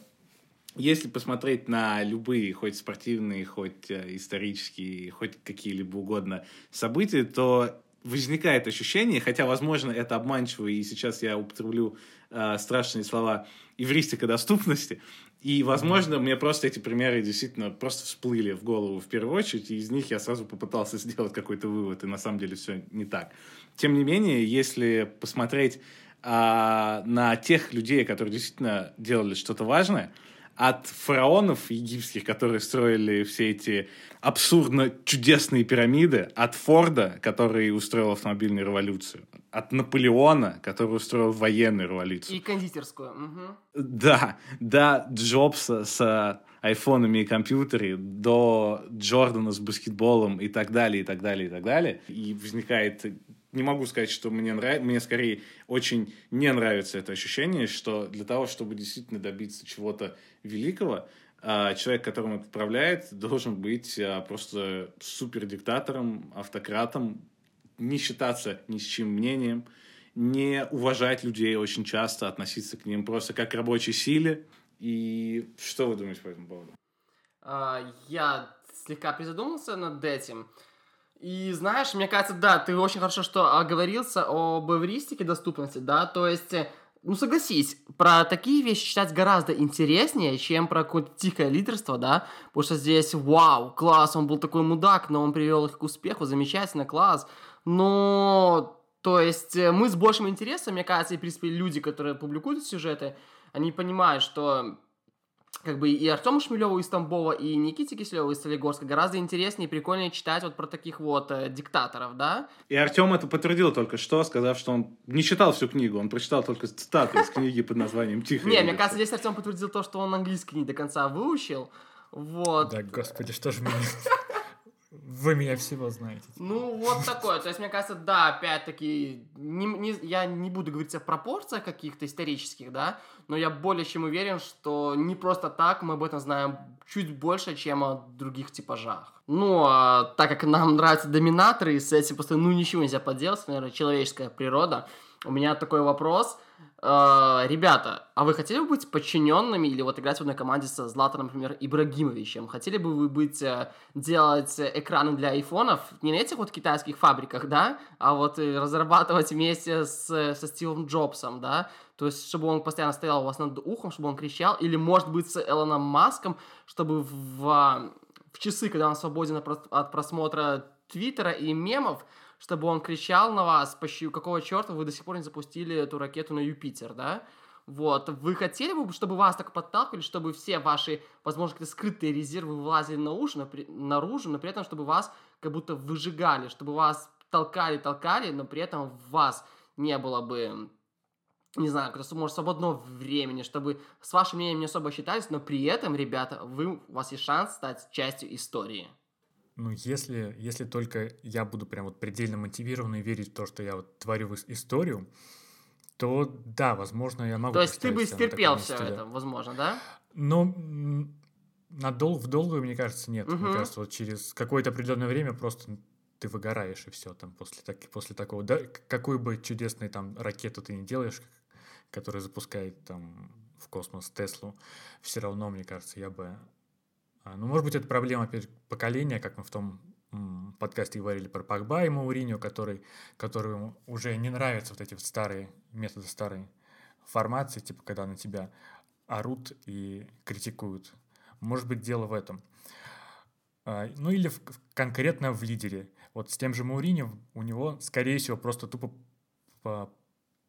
если посмотреть на любые, хоть спортивные, хоть э, исторические, хоть какие-либо угодно события, то возникает ощущение, хотя, возможно, это обманчиво, и сейчас я употреблю э, страшные слова эвристика доступности, и, возможно, мне просто эти примеры действительно просто всплыли в голову в первую очередь, и из них я сразу попытался сделать какой-то вывод, и на самом деле все не так. Тем не менее, если посмотреть э, на тех людей, которые действительно делали что-то важное, от фараонов египетских, которые строили все эти абсурдно чудесные пирамиды, от Форда, который устроил автомобильную революцию, от Наполеона, который устроил военную революцию. И кондитерскую. Угу. Да, до Джобса с айфонами и компьютере, до Джордана с баскетболом и так далее, и так далее, и так далее. И возникает не могу сказать, что мне нравится, мне скорее очень не нравится это ощущение, что для того, чтобы действительно добиться чего-то великого, а, человек, которым это управляет, должен быть а, просто супер диктатором, автократом, не считаться ни с чьим мнением, не уважать людей очень часто, относиться к ним просто как к рабочей силе. И что вы думаете по этому поводу? А, я слегка призадумался над этим. И знаешь, мне кажется, да, ты очень хорошо что оговорился об эвристике доступности, да, то есть, э, ну согласись, про такие вещи читать гораздо интереснее, чем про какое-то тихое лидерство, да, потому что здесь, вау, класс, он был такой мудак, но он привел их к успеху, замечательно, класс, но, то есть, э, мы с большим интересом, мне кажется, и, в принципе, люди, которые публикуют сюжеты, они понимают, что как бы и Артему Шмелеву из Тамбова, и Никите Киселеву из Солигорска гораздо интереснее и прикольнее читать вот про таких вот э, диктаторов, да? И Артем это подтвердил только что, сказав, что он не читал всю книгу, он прочитал только цитаты из книги под названием «Тихо». Не, мне кажется, здесь Артем подтвердил то, что он английский не до конца выучил, вот. Да, господи, что же меня... Вы меня всего знаете. Ну, вот такое. То есть, мне кажется, да, опять-таки, не, не, я не буду говорить о пропорциях каких-то исторических, да, но я более чем уверен, что не просто так мы об этом знаем чуть больше, чем о других типажах. Ну, а так как нам нравятся доминаторы, и с этим просто, ну, ничего нельзя поделать, наверное, человеческая природа, у меня такой вопрос. Э, ребята, а вы хотели бы быть подчиненными или вот играть в одной команде со Златаном, например, Ибрагимовичем? Хотели бы вы быть, э, делать экраны для айфонов не на этих вот китайских фабриках, да, а вот э, разрабатывать вместе с, со Стивом Джобсом, да? То есть, чтобы он постоянно стоял у вас над ухом, чтобы он кричал, или, может быть, с Элоном Маском, чтобы в, в часы, когда он свободен от просмотра Твиттера и мемов, чтобы он кричал на вас, какого черта вы до сих пор не запустили эту ракету на Юпитер, да? Вот, вы хотели бы, чтобы вас так подталкивали, чтобы все ваши, возможно, какие-то скрытые резервы вылазили на уши, но при, наружу, но при этом, чтобы вас как будто выжигали, чтобы вас толкали, толкали, но при этом в вас не было бы, не знаю, как может, свободного времени, чтобы с вашим мнением не особо считались, но при этом, ребята, вы, у вас есть шанс стать частью истории. Ну, если, если только я буду прям вот предельно мотивирован и верить в то, что я вот творю в историю, то да, возможно, я могу... То есть ты бы стерпел все это, возможно, да? Но на дол в долгую, мне кажется, нет. Угу. Мне кажется, вот через какое-то определенное время просто ты выгораешь, и все там после, так, после такого. Да, какую бы чудесную там ракету ты не делаешь, которая запускает там в космос Теслу, все равно, мне кажется, я бы ну, может быть, это проблема, поколения, как мы в том подкасте говорили про Пакба и Мауриньо, который, которому уже не нравятся вот эти вот старые методы старой формации, типа когда на тебя орут и критикуют. Может быть, дело в этом. А, ну или в, конкретно в лидере. Вот с тем же Мауриньо у него, скорее всего, просто тупо по,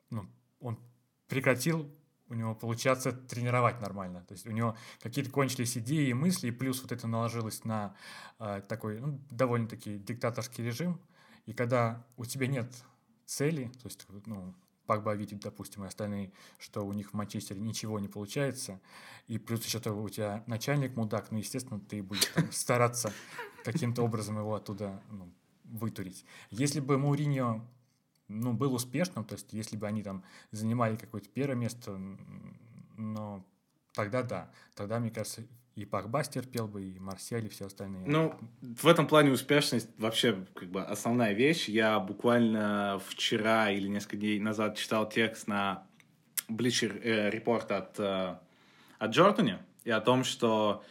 ну, он прекратил у него получаться тренировать нормально. То есть у него какие-то кончились идеи и мысли, и плюс вот это наложилось на э, такой ну, довольно-таки диктаторский режим. И когда у тебя нет цели, то есть, ну, Пагба видит, допустим, и остальные, что у них в Манчестере ничего не получается, и плюс еще то у тебя начальник мудак, ну, естественно, ты будешь там, стараться каким-то образом его оттуда ну, вытурить. Если бы Мауриньо ну, был успешным, то есть если бы они там занимали какое-то первое место, но тогда да, тогда, мне кажется, и Пакба стерпел бы, и Марсель, и все остальные. Ну, в этом плане успешность вообще как бы основная вещь. Я буквально вчера или несколько дней назад читал текст на Bleacher э, Report от, э, от Джордани и о том, что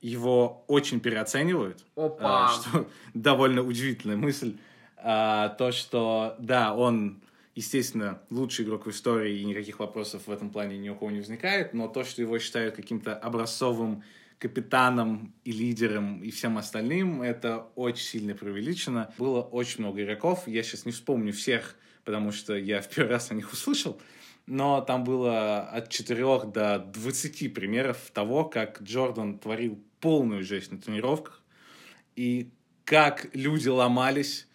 его очень переоценивают. Опа! Э, что довольно удивительная мысль а, то, что, да, он, естественно, лучший игрок в истории, и никаких вопросов в этом плане ни у кого не возникает, но то, что его считают каким-то образцовым капитаном и лидером и всем остальным, это очень сильно преувеличено. Было очень много игроков, я сейчас не вспомню всех, потому что я в первый раз о них услышал, но там было от 4 до 20 примеров того, как Джордан творил полную жесть на тренировках, и как люди ломались,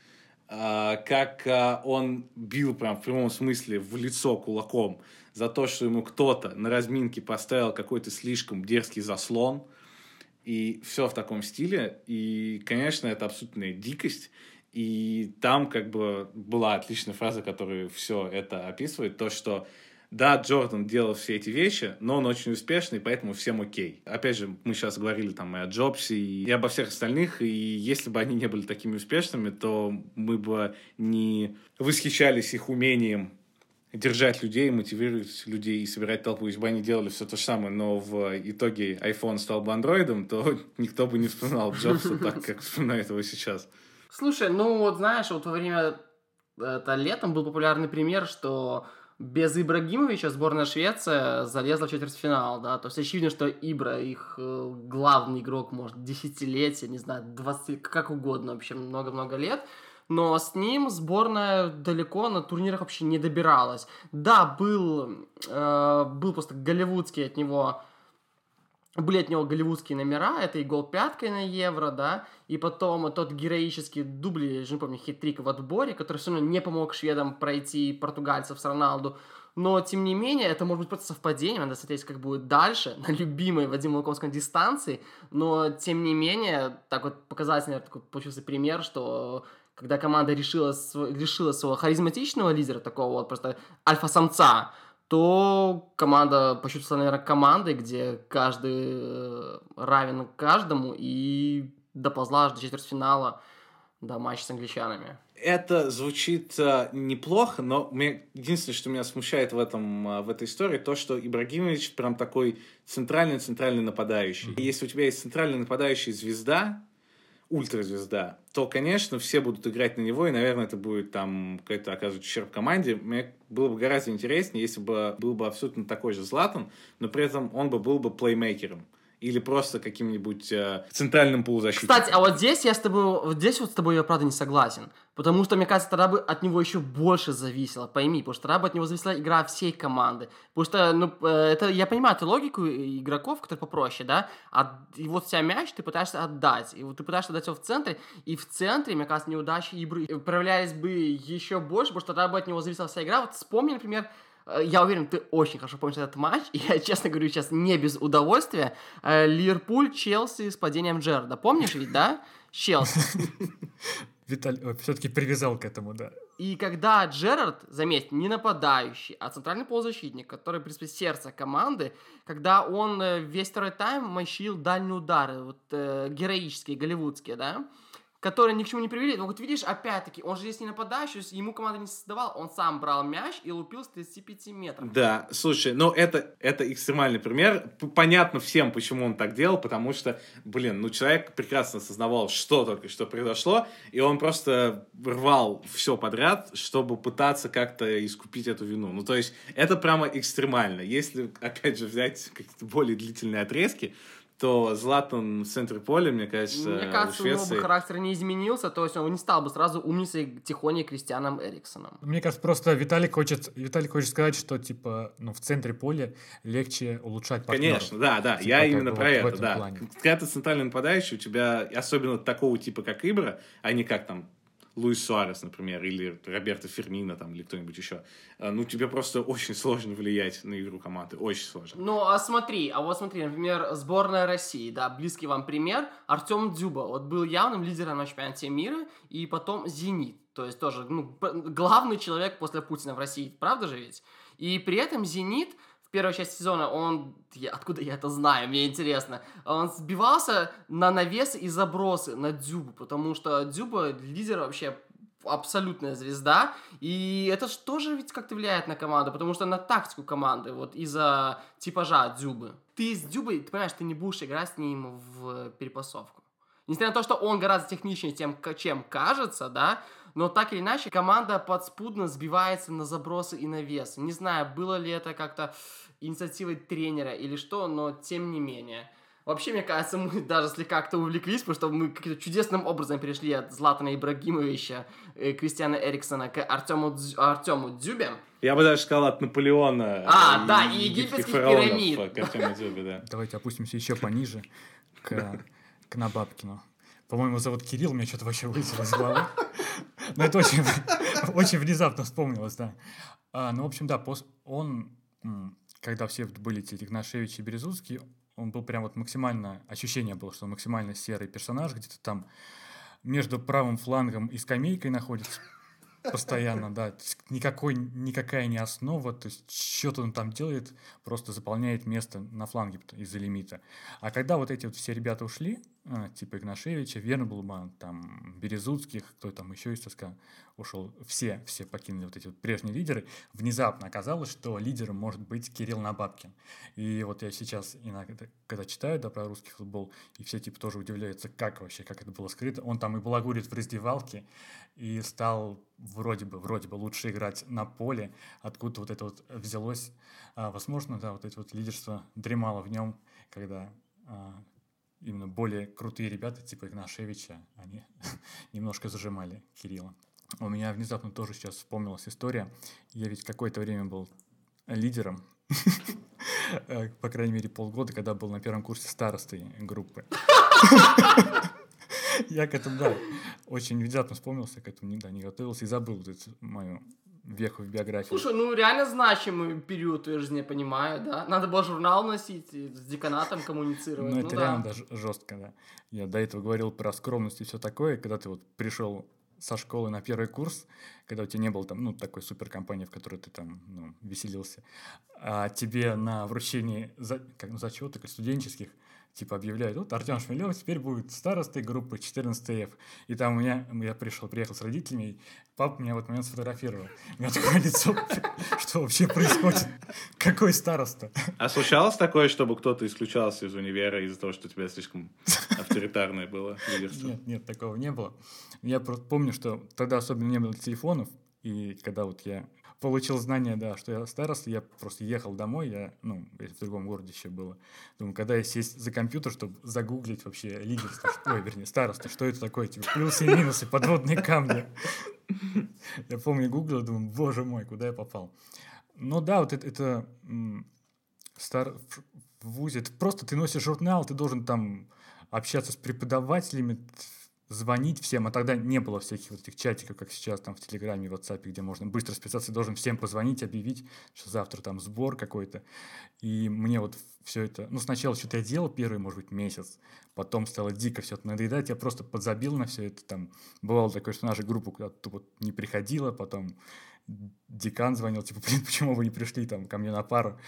как а, он бил прям в прямом смысле в лицо кулаком за то, что ему кто-то на разминке поставил какой-то слишком дерзкий заслон, и все в таком стиле, и, конечно, это абсолютная дикость, и там как бы была отличная фраза, которая все это описывает, то, что да, Джордан делал все эти вещи, но он очень успешный, поэтому всем окей. Опять же, мы сейчас говорили там и о Джобсе, и обо всех остальных, и если бы они не были такими успешными, то мы бы не восхищались их умением держать людей, мотивировать людей и собирать толпу. Если бы они делали все то же самое, но в итоге iPhone стал бы андроидом, то никто бы не вспоминал Джобса так, как вспоминает его сейчас. Слушай, ну вот знаешь, вот во время это летом был популярный пример, что без Ибрагимовича сборная Швеция залезла в четвертьфинал, да, то есть очевидно, что Ибра, их э, главный игрок, может, десятилетия, не знаю, 20, как угодно, вообще много-много лет, но с ним сборная далеко на турнирах вообще не добиралась. Да, был, э, был просто голливудский от него были от него голливудские номера, это и гол пяткой на Евро, да, и потом тот героический дубль, я же не помню, хитрик в отборе, который все равно не помог шведам пройти португальцев с Роналду, но, тем не менее, это может быть просто совпадение, надо смотреть, как будет дальше, на любимой Вадима Луковском дистанции, но, тем не менее, так вот показательный такой получился пример, что когда команда решила, решила своего харизматичного лидера, такого вот просто альфа-самца, то команда почувствовала, наверное, командой, где каждый э, равен каждому и доползла аж до четвертьфинала, до матча с англичанами. это звучит э, неплохо, но мне, единственное, что меня смущает в, этом, э, в этой истории, то, что Ибрагимович прям такой центральный-центральный нападающий. И если у тебя есть центральный нападающий звезда, ультразвезда, то, конечно, все будут играть на него, и, наверное, это будет там какой-то оказывать ущерб команде. Мне было бы гораздо интереснее, если бы был бы абсолютно такой же Златан, но при этом он бы был бы плеймейкером или просто каким-нибудь э, центральным полузащитником. Кстати, а вот здесь я с тобой, вот здесь вот с тобой я правда не согласен, потому что, мне кажется, тогда бы от него еще больше зависело, пойми, потому что тогда бы от него зависела игра всей команды, потому что, ну, э, это, я понимаю эту логику игроков, которые попроще, да, а, и вот вся мяч ты пытаешься отдать, и вот ты пытаешься отдать его в центре, и в центре, мне кажется, неудачи игры проявлялись бы еще больше, потому что тогда бы от него зависела вся игра, вот вспомни, например, Э, я уверен, ты очень хорошо помнишь этот матч. И я, честно говорю, сейчас не без удовольствия. Э, Ливерпуль, Челси с падением Джерда. Помнишь ведь, да? Челси. Виталий все-таки привязал к этому, да. И когда Джерард, заметь, не нападающий, а центральный полузащитник, который, принципе, сердце команды, когда он э, весь второй тайм мочил дальние удары, вот э, героические, голливудские, да, которые ни к чему не привели. Но вот видишь, опять-таки, он же здесь не нападающий, ему команда не создавал, он сам брал мяч и лупил с 35 метров. Да, слушай, ну это, это экстремальный пример. Понятно всем, почему он так делал, потому что, блин, ну человек прекрасно осознавал, что только что произошло, и он просто рвал все подряд, чтобы пытаться как-то искупить эту вину. Ну то есть это прямо экстремально. Если, опять же, взять какие-то более длительные отрезки, то Златан в центре поля, мне кажется, Мне кажется, у, Швеции... у него бы характер не изменился, то есть он не стал бы сразу умницей тихоней Кристианом Эриксоном. Мне кажется, просто Виталик хочет, Виталик хочет сказать, что, типа, ну, в центре поля легче улучшать партнеров. Конечно, да, да, типа, я именно про это, да. Плане. Когда ты центральный нападающий, у тебя, особенно такого типа, как Ибра, а не как там Луис Суарес, например, или Роберто Фермино, там, или кто-нибудь еще, э, ну, тебе просто очень сложно влиять на игру команды, очень сложно. Ну, а смотри, а вот смотри, например, сборная России, да, близкий вам пример, Артем Дзюба, вот был явным лидером на чемпионате мира, и потом Зенит, то есть тоже, ну, главный человек после Путина в России, правда же ведь? И при этом Зенит первая часть сезона, он, я, откуда я это знаю, мне интересно, он сбивался на навесы и забросы на Дзюбу, потому что Дзюба лидер вообще абсолютная звезда, и это же тоже ведь как-то влияет на команду, потому что на тактику команды, вот из-за типажа Дзюбы. Ты с Дзюбой, ты понимаешь, ты не будешь играть с ним в перепасовку. Несмотря на то, что он гораздо техничнее, тем, чем кажется, да, но так или иначе команда подспудно сбивается на забросы и на вес. Не знаю, было ли это как-то инициативой тренера или что, но тем не менее. Вообще, мне кажется, мы даже слегка как-то увлеклись, потому что мы каким-то чудесным образом перешли от Златана Ибрагимовича, э, Кристиана Эриксона к Артему, Дз... Артему Дзюбе. Я бы даже сказал от Наполеона. А, и, да, и египетских пирамид. К Артему Дзюбе, да. Давайте опустимся еще пониже, к, к Набабкину. По-моему, зовут Кирилл, мне что-то вообще вылетело из головы. Но это очень, очень внезапно вспомнилось, да. А, ну, в общем, да, он когда все были эти Игнашевич и Березутский, он был прям вот максимально, ощущение было, что он максимально серый персонаж, где-то там между правым флангом и скамейкой находится постоянно, да. Никакой, никакая не основа, то есть что-то он там делает, просто заполняет место на фланге из-за лимита. А когда вот эти вот все ребята ушли, типа Игнашевича, Вернблума, там, Березутских, кто там еще из ЦСКА ушел, все, все покинули вот эти вот прежние лидеры, внезапно оказалось, что лидером может быть Кирилл Набабкин. И вот я сейчас иногда, когда читаю, да, про русский футбол, и все типа тоже удивляются, как вообще, как это было скрыто. Он там и балагурит в раздевалке, и стал вроде бы, вроде бы лучше играть на поле, откуда вот это вот взялось. А, возможно, да, вот это вот лидерство дремало в нем, когда а, именно более крутые ребята, типа Игнашевича, они немножко зажимали Кирилла. У меня внезапно тоже сейчас вспомнилась история. Я ведь какое-то время был лидером, по крайней мере, полгода, когда был на первом курсе старостой группы. Я к этому, да, очень внезапно вспомнился, к этому да, не готовился и забыл вот эту мою веху в биографии. Слушай, ну реально значимый период, я же не понимаю, да? Надо было журнал носить, с деканатом коммуницировать. Ну, ну это реально жестко, да. Я до этого говорил про скромность и все такое, когда ты вот пришел со школы на первый курс, когда у тебя не было там, ну, такой суперкомпании, в которой ты там, ну, веселился, а тебе на вручении за, как, ну, зачеток студенческих типа объявляют, вот Артем Шмелев теперь будет старостой группы 14F. И там у меня, я пришел, приехал с родителями, и папа меня в этот момент сфотографировал. У меня такое лицо, что вообще происходит? Какой староста? А случалось такое, чтобы кто-то исключался из универа из-за того, что у тебя слишком авторитарное было лидерство? Нет, нет, такого не было. Я просто помню, что тогда особенно не было телефонов, и когда вот я получил знание, да, что я староста, я просто ехал домой, я, ну, в другом городе еще было. Думаю, когда я сесть за компьютер, чтобы загуглить вообще лидерство, ой, вернее, староста, что это такое, типа, плюсы и минусы, подводные камни. Я помню, гуглил, думаю, боже мой, куда я попал. Ну да, вот это, это стар... в ВУЗе, это просто ты носишь журнал, ты должен там общаться с преподавателями, звонить всем, а тогда не было всяких вот этих чатиков, как сейчас там в Телеграме, в WhatsApp, где можно быстро списаться, должен всем позвонить, объявить, что завтра там сбор какой-то. И мне вот все это, ну, сначала что-то я делал первый, может быть, месяц, потом стало дико все это надоедать, я просто подзабил на все это, там, бывало такое, что наша группа куда-то вот не приходила, потом декан звонил, типа, блин, почему вы не пришли там ко мне на пару,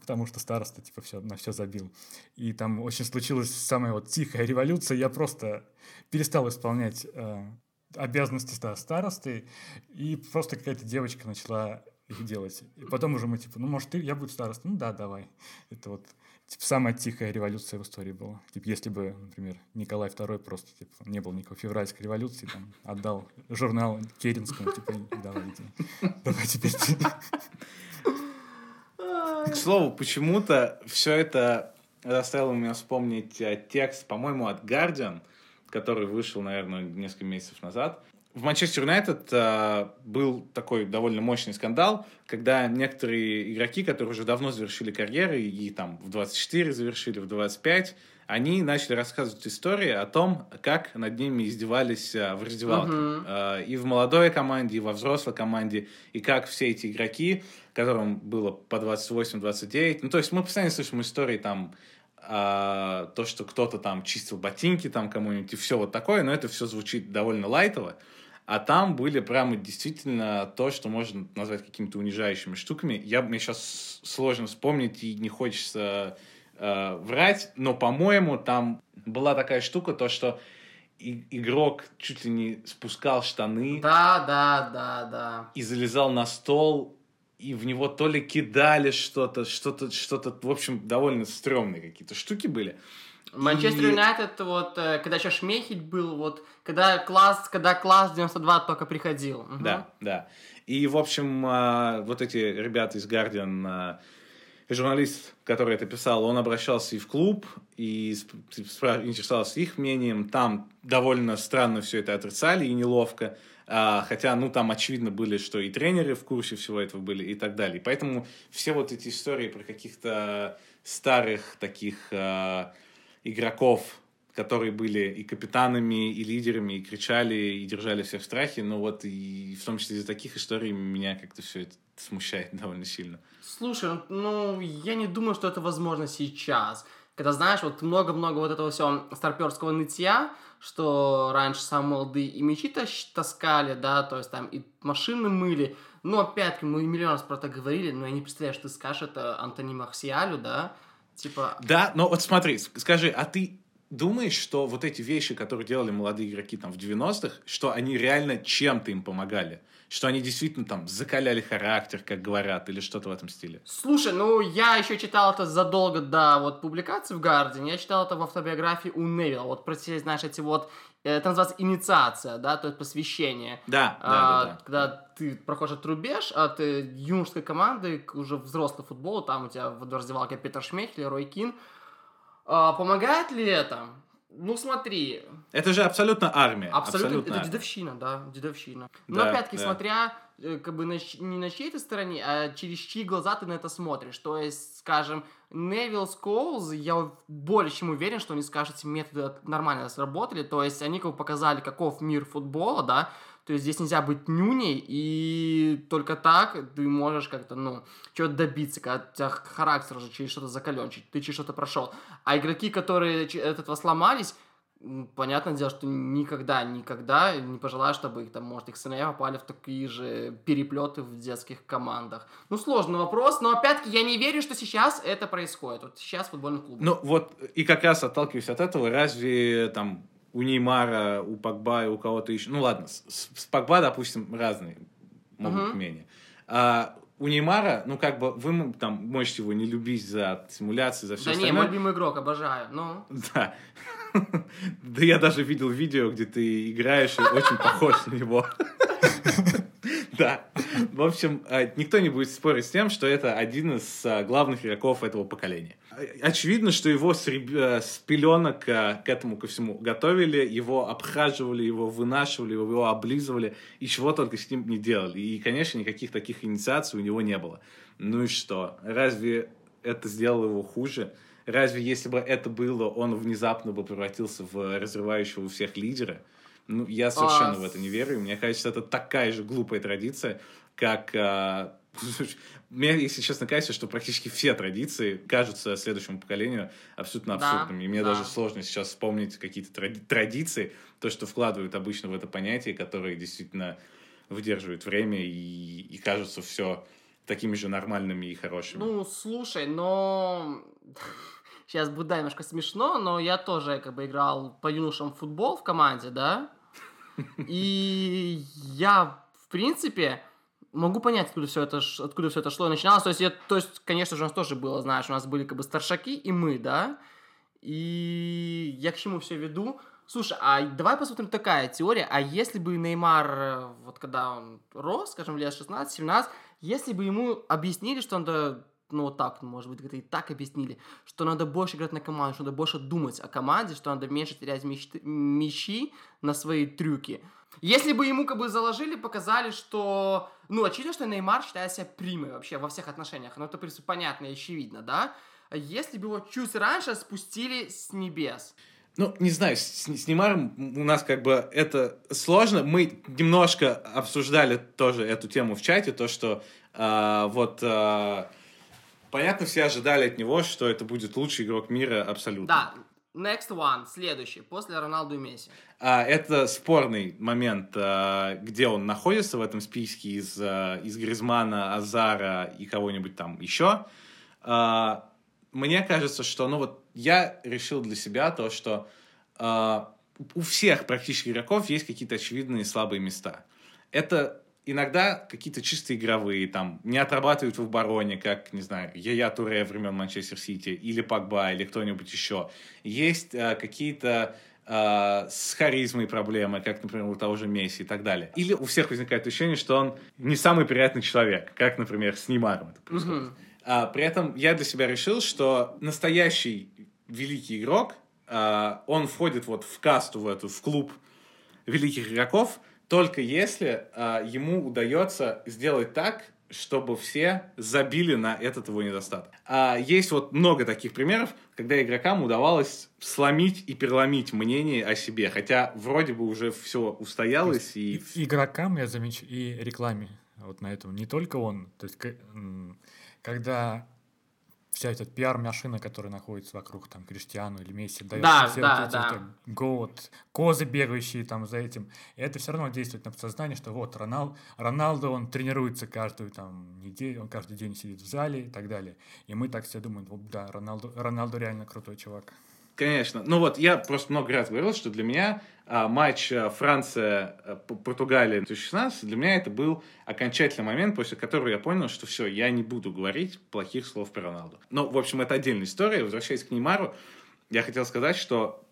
потому что староста, типа, все, на все забил. И там очень случилась самая вот тихая революция, я просто перестал исполнять э, обязанности да, старосты, и просто какая-то девочка начала их делать. И потом уже мы, типа, ну, может, ты, я буду старостой? Ну, да, давай. Это вот типа, самая тихая революция в истории была. Типа, если бы, например, Николай II просто типа, не было никакой февральской революции, там, отдал журнал Керенскому, типа, давайте, давай теперь ты. К слову, почему-то все это заставило меня вспомнить э, текст, по-моему, от Guardian, который вышел, наверное, несколько месяцев назад, в Манчестер Юнайтед э, был такой довольно мощный скандал, когда некоторые игроки, которые уже давно завершили карьеры, и, и там в 24 завершили, в 25, они начали рассказывать истории о том, как над ними издевались э, в раздевалке. Uh-huh. Э, и в молодой команде, и во взрослой команде, и как все эти игроки, которым было по 28-29, ну то есть мы постоянно слышим истории там а, то, что кто-то там чистил ботинки там кому-нибудь и все вот такое, но это все звучит довольно лайтово. А там были прямо действительно то, что можно назвать какими-то унижающими штуками. Я, мне сейчас сложно вспомнить и не хочется э, врать, но, по-моему, там была такая штука, то, что и, игрок чуть ли не спускал штаны. Да, да, да, да. И залезал на стол, и в него то ли кидали что-то, что-то, что-то, в общем, довольно стрёмные какие-то штуки были. Манчестер Юнайтед, и... вот, э, когда еще Шмехель был, вот, когда класс, когда класс 92 только приходил. Угу. Да, да. И, в общем, э, вот эти ребята из Guardian, э, журналист, который это писал, он обращался и в клуб, и интересовался их мнением. Там довольно странно все это отрицали и неловко. А, хотя, ну, там очевидно были, что и тренеры в курсе всего этого были и так далее. Поэтому все вот эти истории про каких-то старых таких игроков, которые были и капитанами, и лидерами, и кричали, и держали всех в страхе. Но вот и в том числе из-за таких историй меня как-то все это смущает довольно сильно. Слушай, ну, я не думаю, что это возможно сейчас. Когда, знаешь, вот много-много вот этого всего старперского нытья, что раньше самые молодые и мечи таскали, да, то есть там и машины мыли. Ну, опять-таки, мы миллион раз про это говорили, но я не представляю, что ты скажешь это Антони Марсиалю, да, Типа... Да, но вот смотри, скажи, а ты думаешь, что вот эти вещи, которые делали молодые игроки там в 90-х, что они реально чем-то им помогали? Что они действительно там закаляли характер, как говорят, или что-то в этом стиле? Слушай, ну я еще читал это задолго до вот публикации в Гардине, я читал это в автобиографии у Невилла, вот про те, знаешь, эти вот, э, это называется инициация, да, то есть посвящение. Да, а, да, да, да. Когда ты проходишь от рубеж от э, юношеской команды к уже взрослый футбол, там у тебя в раздевалке Питер Шмехель, Рой Кин, а, помогает ли это? Ну, смотри. Это же абсолютно армия. Абсолютно. абсолютно это дедовщина, да, дедовщина. Но да, опять-таки, да. смотря э, как бы на, не на чьей-то стороне, а через чьи глаза ты на это смотришь. То есть, скажем, Невил Скоулз, я более чем уверен, что они скажут, методы нормально сработали. То есть, они как бы показали, каков мир футбола, да, то есть здесь нельзя быть нюней, и только так ты можешь как-то, ну, чего-то добиться, когда у тебя характер уже через что-то закален, ты через что-то прошел. А игроки, которые от этого сломались, понятное дело, что никогда, никогда не пожелаю, чтобы их там, может, их сыновья попали в такие же переплеты в детских командах. Ну, сложный вопрос, но опять-таки я не верю, что сейчас это происходит. Вот сейчас в футбольных клубах. Ну вот, и как раз отталкиваясь от этого, разве там у Неймара, у Погба и у кого-то еще... Ну ладно, с, с- Погба, допустим, разные могут быть мнения. А у Неймара, ну как бы, вы там можете его не любить за симуляции, за все да не, остальное. мой любимый игрок, обожаю. Ну, Да. Да я даже видел видео, где ты играешь и очень похож на него. Да. В общем, э, никто не будет спорить с тем, что это один из э, главных игроков этого поколения. Э, Очевидно, что его с, реб- с пеленок к этому ко всему готовили, его обхаживали, его вынашивали, его облизывали, и чего только с ним не делали. И, конечно, никаких таких инициаций у него не было. Ну и что? Разве это сделало его хуже? Разве если бы это было, он внезапно бы превратился в разрывающего всех лидера? Ну, я совершенно А, в это не верю. Мне кажется, это такая же глупая традиция, как... а, Мне, если честно, кажется, что практически все традиции кажутся следующему поколению абсолютно Да, абсурдными. И мне да. даже сложно сейчас вспомнить какие-то тради- традиции, то, что вкладывают обычно в это понятие, которые действительно выдерживают время и, и кажутся все такими же нормальными и хорошими. Ну, слушай, но... Сейчас будет, да, немножко смешно, но я тоже как бы играл по юношам в футбол в команде, да? И я, в принципе, могу понять, откуда все это, откуда все это шло и начиналось. То есть, я, то есть, конечно же, у нас тоже было, знаешь, у нас были как бы старшаки и мы, да? И я к чему все веду? Слушай, а давай посмотрим такая теория. А если бы Неймар, э, вот когда он рос, скажем, лет 16-17, если бы ему объяснили, что надо, ну вот так, может быть, где-то и так объяснили, что надо больше играть на команду, что надо больше думать о команде, что надо меньше терять мечты- мячи на свои трюки. Если бы ему как бы заложили, показали, что... Ну, очевидно, что Неймар считает себя примой вообще во всех отношениях. Ну, это, в принципе, понятно и очевидно, да? А Если бы его чуть раньше спустили с небес. Ну, не знаю, с, с Неймаром у нас как бы это сложно. Мы немножко обсуждали тоже эту тему в чате, то, что а, вот а, понятно, все ожидали от него, что это будет лучший игрок мира абсолютно. Да, next one, следующий, после Роналду и Месси. А, это спорный момент, а, где он находится в этом списке из, а, из Гризмана, Азара и кого-нибудь там еще. А, Мне кажется, что, ну вот, я решил для себя то, что а, у всех практически игроков есть какие-то очевидные слабые места. Это иногда какие-то чисто игровые, там, не отрабатывают в обороне, как, не знаю, Яя Туре времен Манчестер Сити, или Пакба, или кто-нибудь еще. Есть а, какие-то а, с харизмой проблемы, как, например, у того же Месси и так далее. Или у всех возникает ощущение, что он не самый приятный человек, как, например, с Неймаром это происходит. Мгм. А, при этом я для себя решил, что настоящий великий игрок, а, он входит вот в касту, в эту, в клуб великих игроков, только если а, ему удается сделать так, чтобы все забили на этот его недостаток. А, есть вот много таких примеров, когда игрокам удавалось сломить и переломить мнение о себе, хотя вроде бы уже все устоялось и... И- Игрокам, я замечу, и рекламе вот на этом. Не только он. То есть, когда вся эта пиар-машина, которая находится вокруг там Криштиану или Месси, дает Да, все да, вот эти да. вот, год, козы бегающие там за этим. И это все равно действует на подсознание, что вот Ронал, Роналдо, он тренируется каждую там неделю, он каждый день сидит в зале и так далее. И мы так все думаем, да, Роналдо, Роналдо реально крутой чувак. Конечно. Ну вот, я просто много раз говорил, что для меня а, матч а, Франция-Португалия 2016, для меня это был окончательный момент, после которого я понял, что все, я не буду говорить плохих слов про Роналду. Но, в общем, это отдельная история. Возвращаясь к Неймару, я хотел сказать, что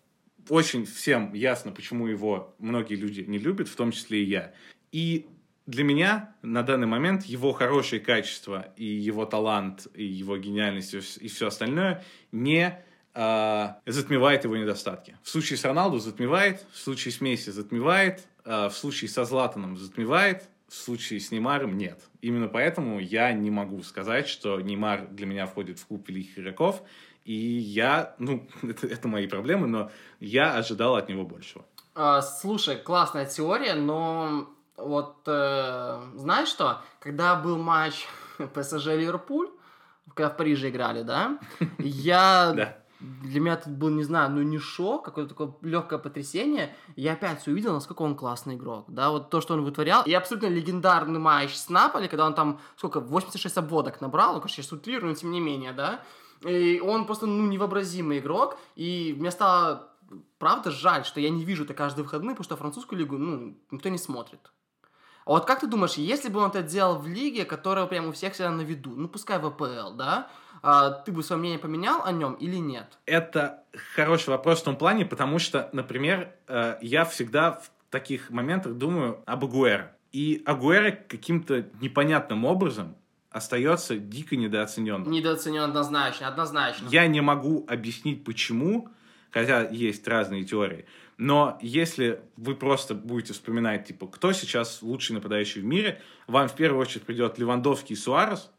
очень всем ясно, почему его многие люди не любят, в том числе и я. И для меня на данный момент его хорошие качества и его талант, и его гениальность и все остальное не а, затмевает его недостатки. В случае с Роналду затмевает, в случае с Месси затмевает, а, в случае со Златаном затмевает, в случае с Неймаром нет. Именно поэтому я не могу сказать, что Неймар для меня входит в клуб великих игроков, и я, ну, это, это мои проблемы, но я ожидал от него большего. А, слушай, классная теория, но вот э, знаешь что? Когда был матч ПСЖ Ливерпуль, когда в Париже играли, да, я. Для меня это был, не знаю, ну не шок, какое-то такое легкое потрясение. Я опять увидел, насколько он классный игрок. Да, вот то, что он вытворял. И абсолютно легендарный матч с Наполи, когда он там, сколько, 86 обводок набрал, ну, конечно, сейчас утрирую, но тем не менее, да. И он просто, ну, невообразимый игрок. И мне стало, правда, жаль, что я не вижу это каждые выходные, потому что французскую лигу, ну, никто не смотрит. А вот как ты думаешь, если бы он это делал в лиге, которая прям у всех всегда на виду, ну, пускай в АПЛ, да, ты бы свое мнение поменял о нем или нет? Это хороший вопрос в том плане, потому что, например, э, я всегда в таких моментах думаю об Агуэре. И Агуэре каким-то непонятным образом остается дико недооцененным. Недооценен однозначно, однозначно. Я не могу объяснить, почему, хотя есть разные теории. Но если вы просто будете вспоминать, типа, кто сейчас лучший нападающий в мире, вам в первую очередь придет Левандовский и Суарес,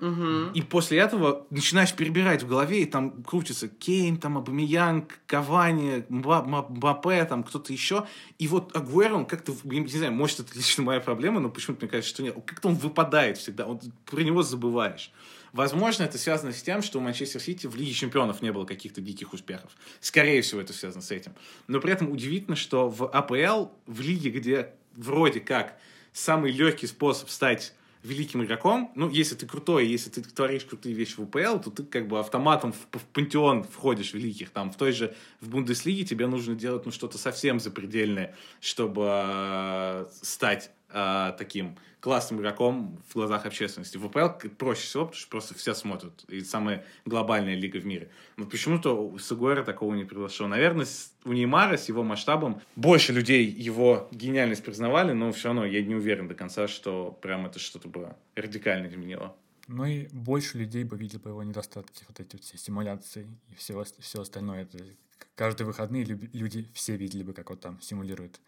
Угу. и после этого начинаешь перебирать в голове, и там крутится Кейн, там Абамиянг, Кавани, Мба- Мба- Мбаппе, там кто-то еще. И вот Агуэро, он как-то, не знаю, может, это лично моя проблема, но почему-то мне кажется, что нет. Как-то он выпадает всегда, он, про него забываешь. Возможно, это связано с тем, что у Манчестер Сити в Лиге Чемпионов не было каких-то диких успехов. Скорее всего, это связано с этим. Но при этом удивительно, что в АПЛ, в лиге, где вроде как самый легкий способ стать великим игроком, ну, если ты крутой, если ты творишь крутые вещи в УПЛ, то ты как бы автоматом в, в пантеон входишь великих. Там в той же, в Бундеслиге тебе нужно делать, ну, что-то совсем запредельное, чтобы э, стать э, таким классным игроком в глазах общественности. В УПЛ к- проще всего, потому что просто все смотрят. И самая глобальная лига в мире. Но почему-то с Агуэро такого не произошло. Наверное, у Неймара с его масштабом больше людей его гениальность признавали, но все равно я не уверен до конца, что прям это что-то бы радикально изменило. Ну и больше людей бы видели бы его недостатки, вот эти вот все симуляции и все, все остальное. Это каждые выходные люди все видели бы, как он там симулирует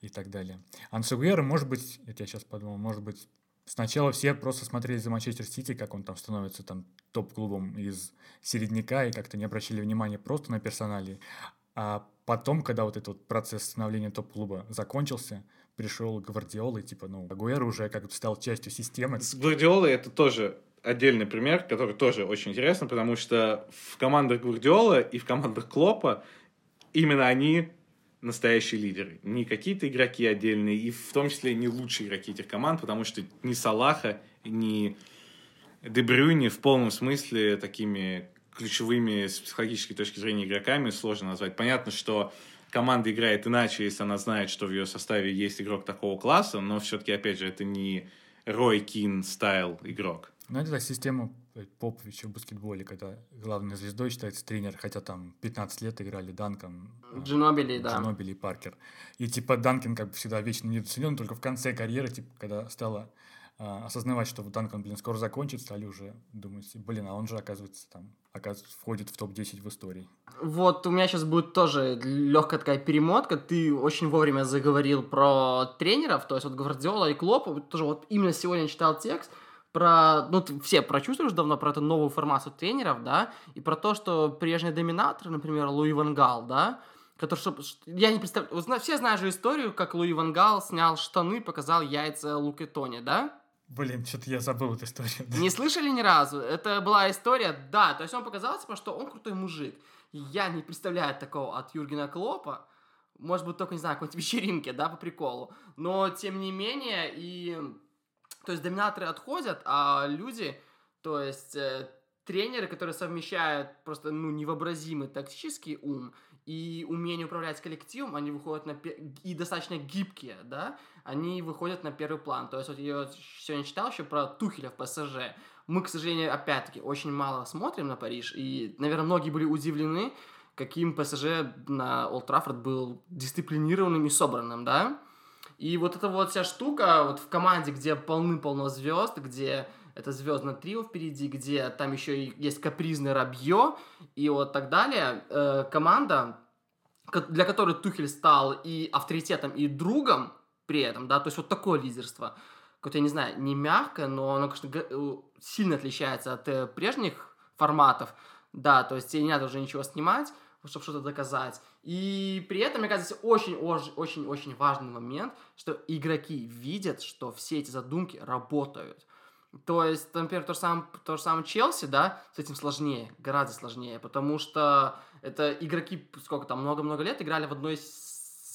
и так далее. Ансугуэра, может быть, это я сейчас подумал, может быть, сначала все просто смотрели за Манчестер Сити, как он там становится там топ-клубом из середняка и как-то не обращали внимания просто на персонали. А потом, когда вот этот вот процесс становления топ-клуба закончился, пришел Гвардиола, и типа, ну, Агуэро уже как бы стал частью системы. С Гвардиолой это тоже отдельный пример, который тоже очень интересно, потому что в командах Гвардиола и в командах Клопа именно они настоящие лидеры. Не какие-то игроки отдельные, и в том числе не лучшие игроки этих команд, потому что ни Салаха, ни Де Брёйне в полном смысле такими ключевыми с психологической точки зрения игроками сложно назвать. Понятно, что команда играет иначе, если она знает, что в ее составе есть игрок такого класса, но все-таки, опять же, это не Рой Кин style игрок. Ну, это система Поповича в баскетболе, когда главной звездой считается тренер, хотя там 15 лет играли Данкан, Джинобили, да. Джинобили и Паркер. И типа Данкан как бы всегда вечно недооценен, только в конце карьеры, типа, когда стало а, осознавать, что Данкан, блин, скоро закончит, стали уже думать, блин, а он же, оказывается, там, оказывается, входит в топ-10 в истории. Вот у меня сейчас будет тоже легкая такая перемотка. Ты очень вовремя заговорил про тренеров, то есть вот Гвардиола и Клоп. Тоже вот именно сегодня читал текст про, ну, ты все прочувствуешь давно про эту новую формацию тренеров, да, и про то, что прежние доминаторы, например, Луи Ван Гал, да, который, ш- я не представляю, все знают же историю, как Луи Ван Гал снял штаны, показал яйца Луке Тони, да? Блин, что-то я забыл эту историю. да. Не слышали ни разу? Это была история, да, то есть он показал, типа, что он крутой мужик. Я не представляю такого от Юргена Клопа. Может быть, только, не знаю, какой-нибудь вечеринке, да, по приколу. Но, тем не менее, и... То есть доминаторы отходят, а люди, то есть э, тренеры, которые совмещают просто, ну, невообразимый тактический ум и умение управлять коллективом, они выходят на... пе- И достаточно гибкие, да, они выходят на первый план. То есть вот я сегодня читал еще про Тухеля в ПСЖ. Мы, к сожалению, опять-таки очень мало смотрим на Париж, и, наверное, многие были удивлены, каким ПСЖ на Олд Траффорд был дисциплинированным и собранным, да? И вот эта вот вся штука вот в команде, где полны-полно звезд, где это звездное трио впереди, где там еще и есть капризный Рабье и вот так далее, э, команда, ко- для которой Тухель стал и авторитетом, и другом при этом, да, то есть вот такое лидерство, какое-то, я не знаю, не мягкое, но оно, конечно, э, сильно отличается от э, прежних форматов, да, то есть тебе не надо уже ничего снимать, чтобы что-то доказать. И при этом, мне кажется, очень-очень-очень важный момент, что игроки видят, что все эти задумки работают. То есть, например, то же самое, то же самое Челси, да, с этим сложнее, гораздо сложнее, потому что это игроки, сколько там, много-много лет играли в одной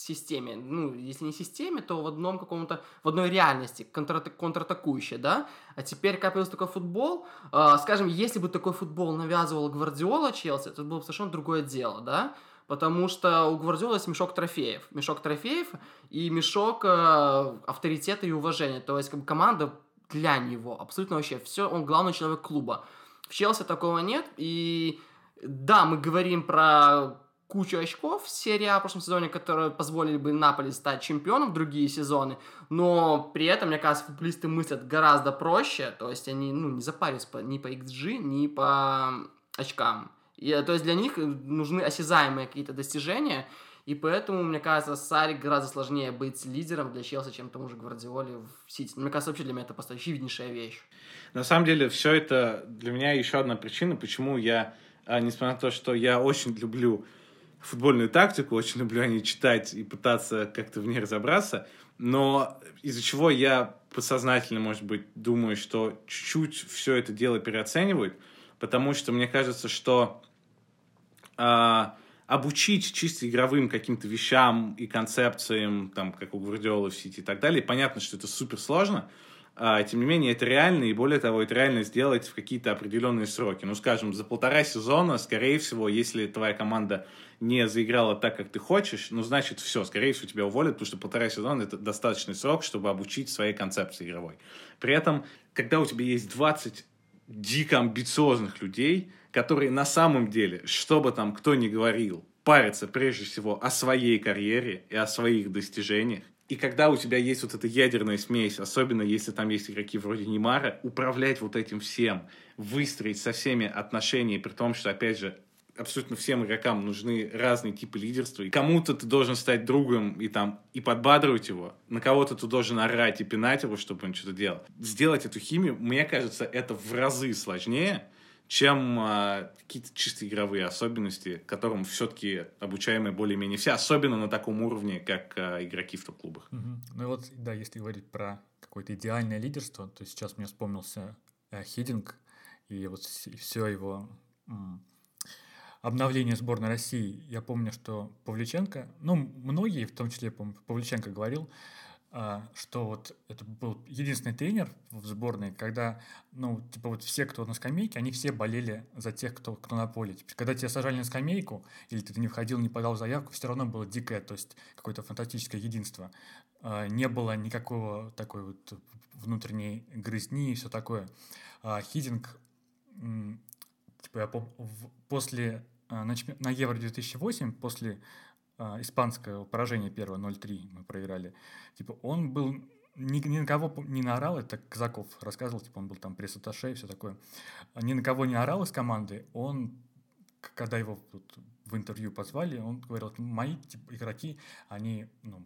системе, ну, если не системе, то в одном каком-то, в одной реальности, контр контратакующей, да, а теперь, как появился такой футбол, э, скажем, если бы такой футбол навязывал Гвардиола Челси, то это было бы совершенно другое дело, да, потому что у Гвардиола есть мешок трофеев, мешок трофеев и мешок э, авторитета и уважения, то есть как бы команда для него, абсолютно вообще все, он главный человек клуба. В Челси такого нет, и да, мы говорим про кучу очков в серии А в прошлом сезоне, которые позволили бы Наполи стать чемпионом в другие сезоны, но при этом, мне кажется, футболисты мыслят гораздо проще, то есть они ну, не запариваются по, ни по XG, ни по очкам. И, то есть для них нужны осязаемые какие-то достижения, и поэтому, мне кажется, Сари гораздо сложнее быть лидером для Челси, чем тому же Гвардиоле в Сити. Мне кажется, вообще для меня это просто очевиднейшая вещь. На самом деле, все это для меня еще одна причина, почему я, а, несмотря на то, что я очень люблю футбольную тактику, очень люблю о ней читать и пытаться как-то в ней разобраться, но из-за чего я подсознательно, может быть, думаю, что чуть-чуть все это дело переоценивают, потому что мне кажется, что а, обучить чисто игровым каким-то вещам и концепциям, там, как у Гвардиолы в Сити и так далее, понятно, что это супер сложно, тем не менее, это реально, и более того, это реально сделать в какие-то определенные сроки. Ну, скажем, за полтора сезона, скорее всего, если твоя команда не заиграла так, как ты хочешь, ну, значит, все, скорее всего, тебя уволят, потому что полтора сезона — это достаточный срок, чтобы обучить своей концепции игровой. При этом, когда у тебя есть 20 дико амбициозных людей, которые на самом деле, что бы там кто ни говорил, парятся прежде всего о своей карьере и о своих достижениях, и когда у тебя есть вот эта ядерная смесь, особенно если там есть игроки вроде Немара, управлять вот этим всем, выстроить со всеми отношения, при том, что, опять же, абсолютно всем игрокам нужны разные типы лидерства. И кому-то ты должен стать другом и там и подбадривать его, на кого-то ты должен орать и пинать его, чтобы он что-то делал. Сделать эту химию, мне кажется, это в разы сложнее, чем а, какие-то чисто игровые особенности, которым все-таки обучаемые более-менее все, особенно на таком уровне, как а, игроки в топ-клубах. Угу. Ну и вот, да, если говорить про какое-то идеальное лидерство, то сейчас мне вспомнился э, Хидинг и вот все его обновление сборной России. Я помню, что Павличенко, ну, многие, в том числе, Павличенко говорил, что вот это был единственный тренер в сборной, когда, ну, типа вот все, кто на скамейке, они все болели за тех, кто, кто на поле. Теперь, когда тебя сажали на скамейку, или ты не входил, не подал заявку, все равно было дикое, то есть какое-то фантастическое единство. А, не было никакого такой вот внутренней грызни и все такое. А Хидинг, типа я помню, после на Евро 2008, после а, испанское поражение первое 0-3 мы проиграли, типа он был ни, ни на кого не наорал, это Казаков рассказывал, типа он был там пресс-атташе и все такое. Ни на кого не орал из команды, он, когда его тут в интервью позвали, он говорил, мои типа, игроки, они ну,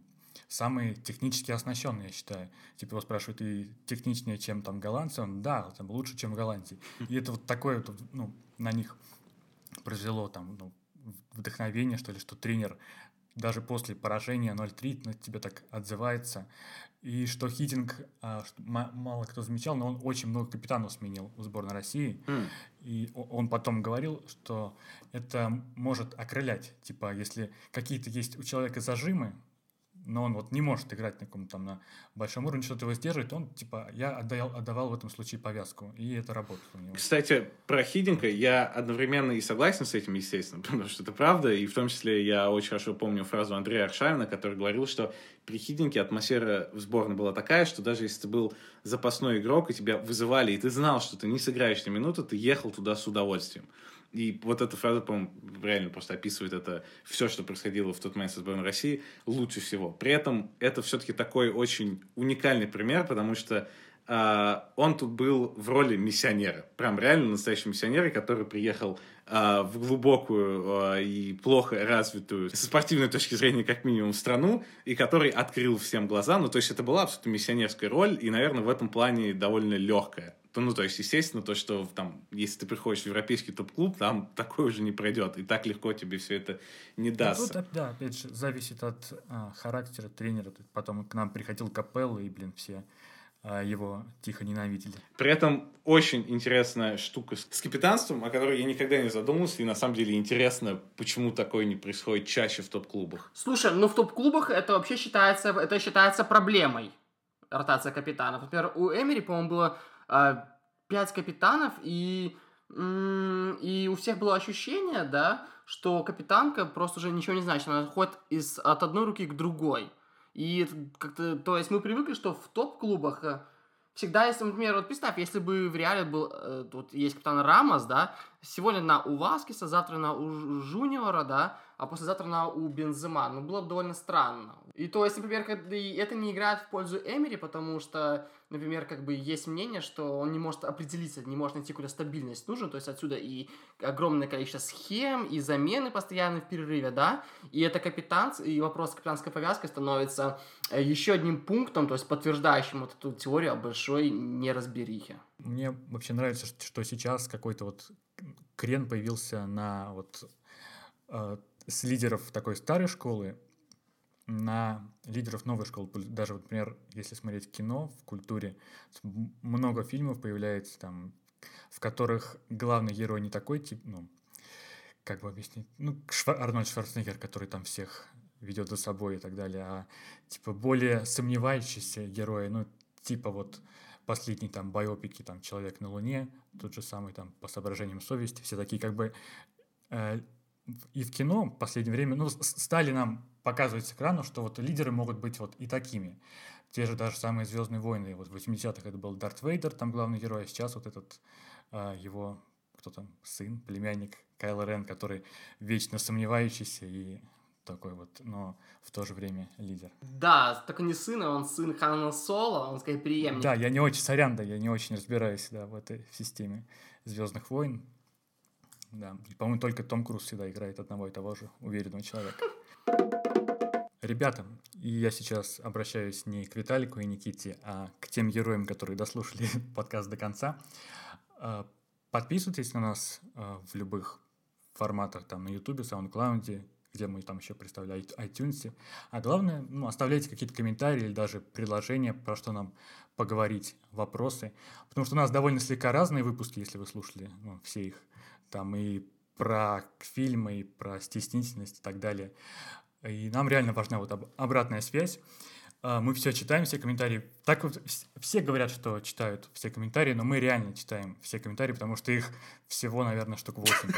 самые технически оснащенные, я считаю. Типа его спрашивают, и техничнее, чем там голландцы? Он, да, там лучше, чем голландцы. И это вот такое, вот, ну, на них произвело там, ну, вдохновение, что ли, что тренер даже после поражения 0-3 на тебе так отзывается. И что Хитинг, а, что мало кто замечал, но он очень много капитанов сменил в сборной России. Mm. И он потом говорил, что это может окрылять. Типа, если какие-то есть у человека зажимы, но он вот не может играть на каком-то там на большом уровне, что-то его сдерживает, он, типа, я отдал, отдавал в этом случае повязку, и это работало у него. Кстати, про Хидинга я одновременно и согласен с этим, естественно, потому что это правда, и в том числе я очень хорошо помню фразу Андрея Аршавина, который говорил, что при Хидинге атмосфера в сборной была такая, что даже если ты был запасной игрок, и тебя вызывали, и ты знал, что ты не сыграешь на минуту, ты ехал туда с удовольствием. И вот эта фраза, по-моему, реально просто описывает это все, что происходило в тот момент со сборной России, лучше всего. При этом это все-таки такой очень уникальный пример, потому что Uh, он тут был в роли миссионера. Прям реально настоящий миссионер, который приехал uh, в глубокую uh, и плохо развитую, со спортивной точки зрения, как минимум, страну, и который открыл всем глаза. Ну, то есть это была абсолютно миссионерская роль, и, наверное, в этом плане довольно легкая. То, ну, то есть, естественно, то, что там, если ты приходишь в европейский топ-клуб, там такое уже не пройдет, и так легко тебе все это не даст. Ну, да, опять же, зависит от а, характера тренера. Потом к нам приходил Капелло, и, блин, все а, его тихо ненавидели. При этом очень интересная штука с, с капитанством, о которой я никогда не задумывался, и на самом деле интересно, почему такое не происходит чаще в топ-клубах. Слушай, ну в топ-клубах это вообще считается, это считается проблемой, ротация капитанов. Например, у Эмери, по-моему, было э, 5 капитанов, и, и у всех было ощущение, да, что капитанка просто уже ничего не значит, она ходит из, от одной руки к другой. И как-то, то есть мы привыкли, что в топ-клубах э, всегда, если, например, вот представь, если бы в реале был, э, вот есть капитан Рамос, да, сегодня на у Васкиса, завтра на у Жуниора, да, а послезавтра на у Бензема, ну, было бы довольно странно. И то есть, например, это не играет в пользу Эмери, потому что, например, как бы есть мнение, что он не может определиться, не может найти какую-то стабильность нужно, то есть отсюда и огромное количество схем, и замены постоянно в перерыве, да, и это капитан, и вопрос капитанской повязкой становится э, еще одним пунктом, то есть подтверждающим вот эту теорию о большой неразберихе. Мне вообще нравится, что сейчас какой-то вот крен появился на вот э, с лидеров такой старой школы на лидеров новой школы. Даже, вот, например, если смотреть кино в культуре, много фильмов появляется там, в которых главный герой не такой тип, ну, как бы объяснить, ну, Швар... Арнольд Шварценеггер, который там всех ведет за собой и так далее, а типа более сомневающиеся герои, ну, типа вот последние там байопики, там «Человек на Луне», тот же самый там «По соображениям совести», все такие как бы э, и в кино в последнее время, ну, стали нам показывать с экрана, что вот лидеры могут быть вот и такими. Те же даже самые «Звездные войны», вот в 80-х это был Дарт Вейдер, там главный герой, а сейчас вот этот а, его, кто там, сын, племянник Кайло Рен, который вечно сомневающийся и такой вот, но в то же время лидер. Да, только не сын, а он сын Хана Соло, он скорее преемник. Да, я не очень, сорян, да, я не очень разбираюсь, да, в этой системе Звездных войн, да, по-моему, только Том Круз всегда играет одного и того же уверенного человека. Ребята, и я сейчас обращаюсь не к Виталику и Никите, а к тем героям, которые дослушали подкаст до конца. А, подписывайтесь на нас а, в любых форматах, там на YouTube, SoundCloud, где мы там еще представляем iTunes. А главное, ну, оставляйте какие-то комментарии или даже предложения, про что нам поговорить, вопросы. Потому что у нас довольно слегка разные выпуски, если вы слушали ну, все их там и про фильмы, и про стеснительность и так далее. И нам реально важна вот обратная связь. А, мы все читаем, все комментарии. Так вот, все говорят, что читают все комментарии, но мы реально читаем все комментарии, потому что их всего, наверное, штук 8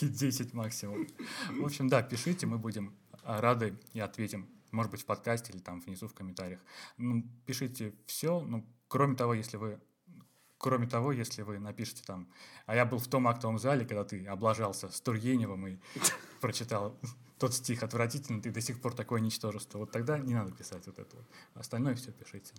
и 10 максимум. В общем, да, пишите, мы будем а, рады и ответим. Может быть, в подкасте или там внизу в комментариях. Ну, пишите все, ну, кроме того, если вы Кроме того, если вы напишете там, а я был в том актовом зале, когда ты облажался с Тургеневым и прочитал тот стих отвратительный, ты до сих пор такое ничтожество, вот тогда не надо писать вот это. Остальное все пишите.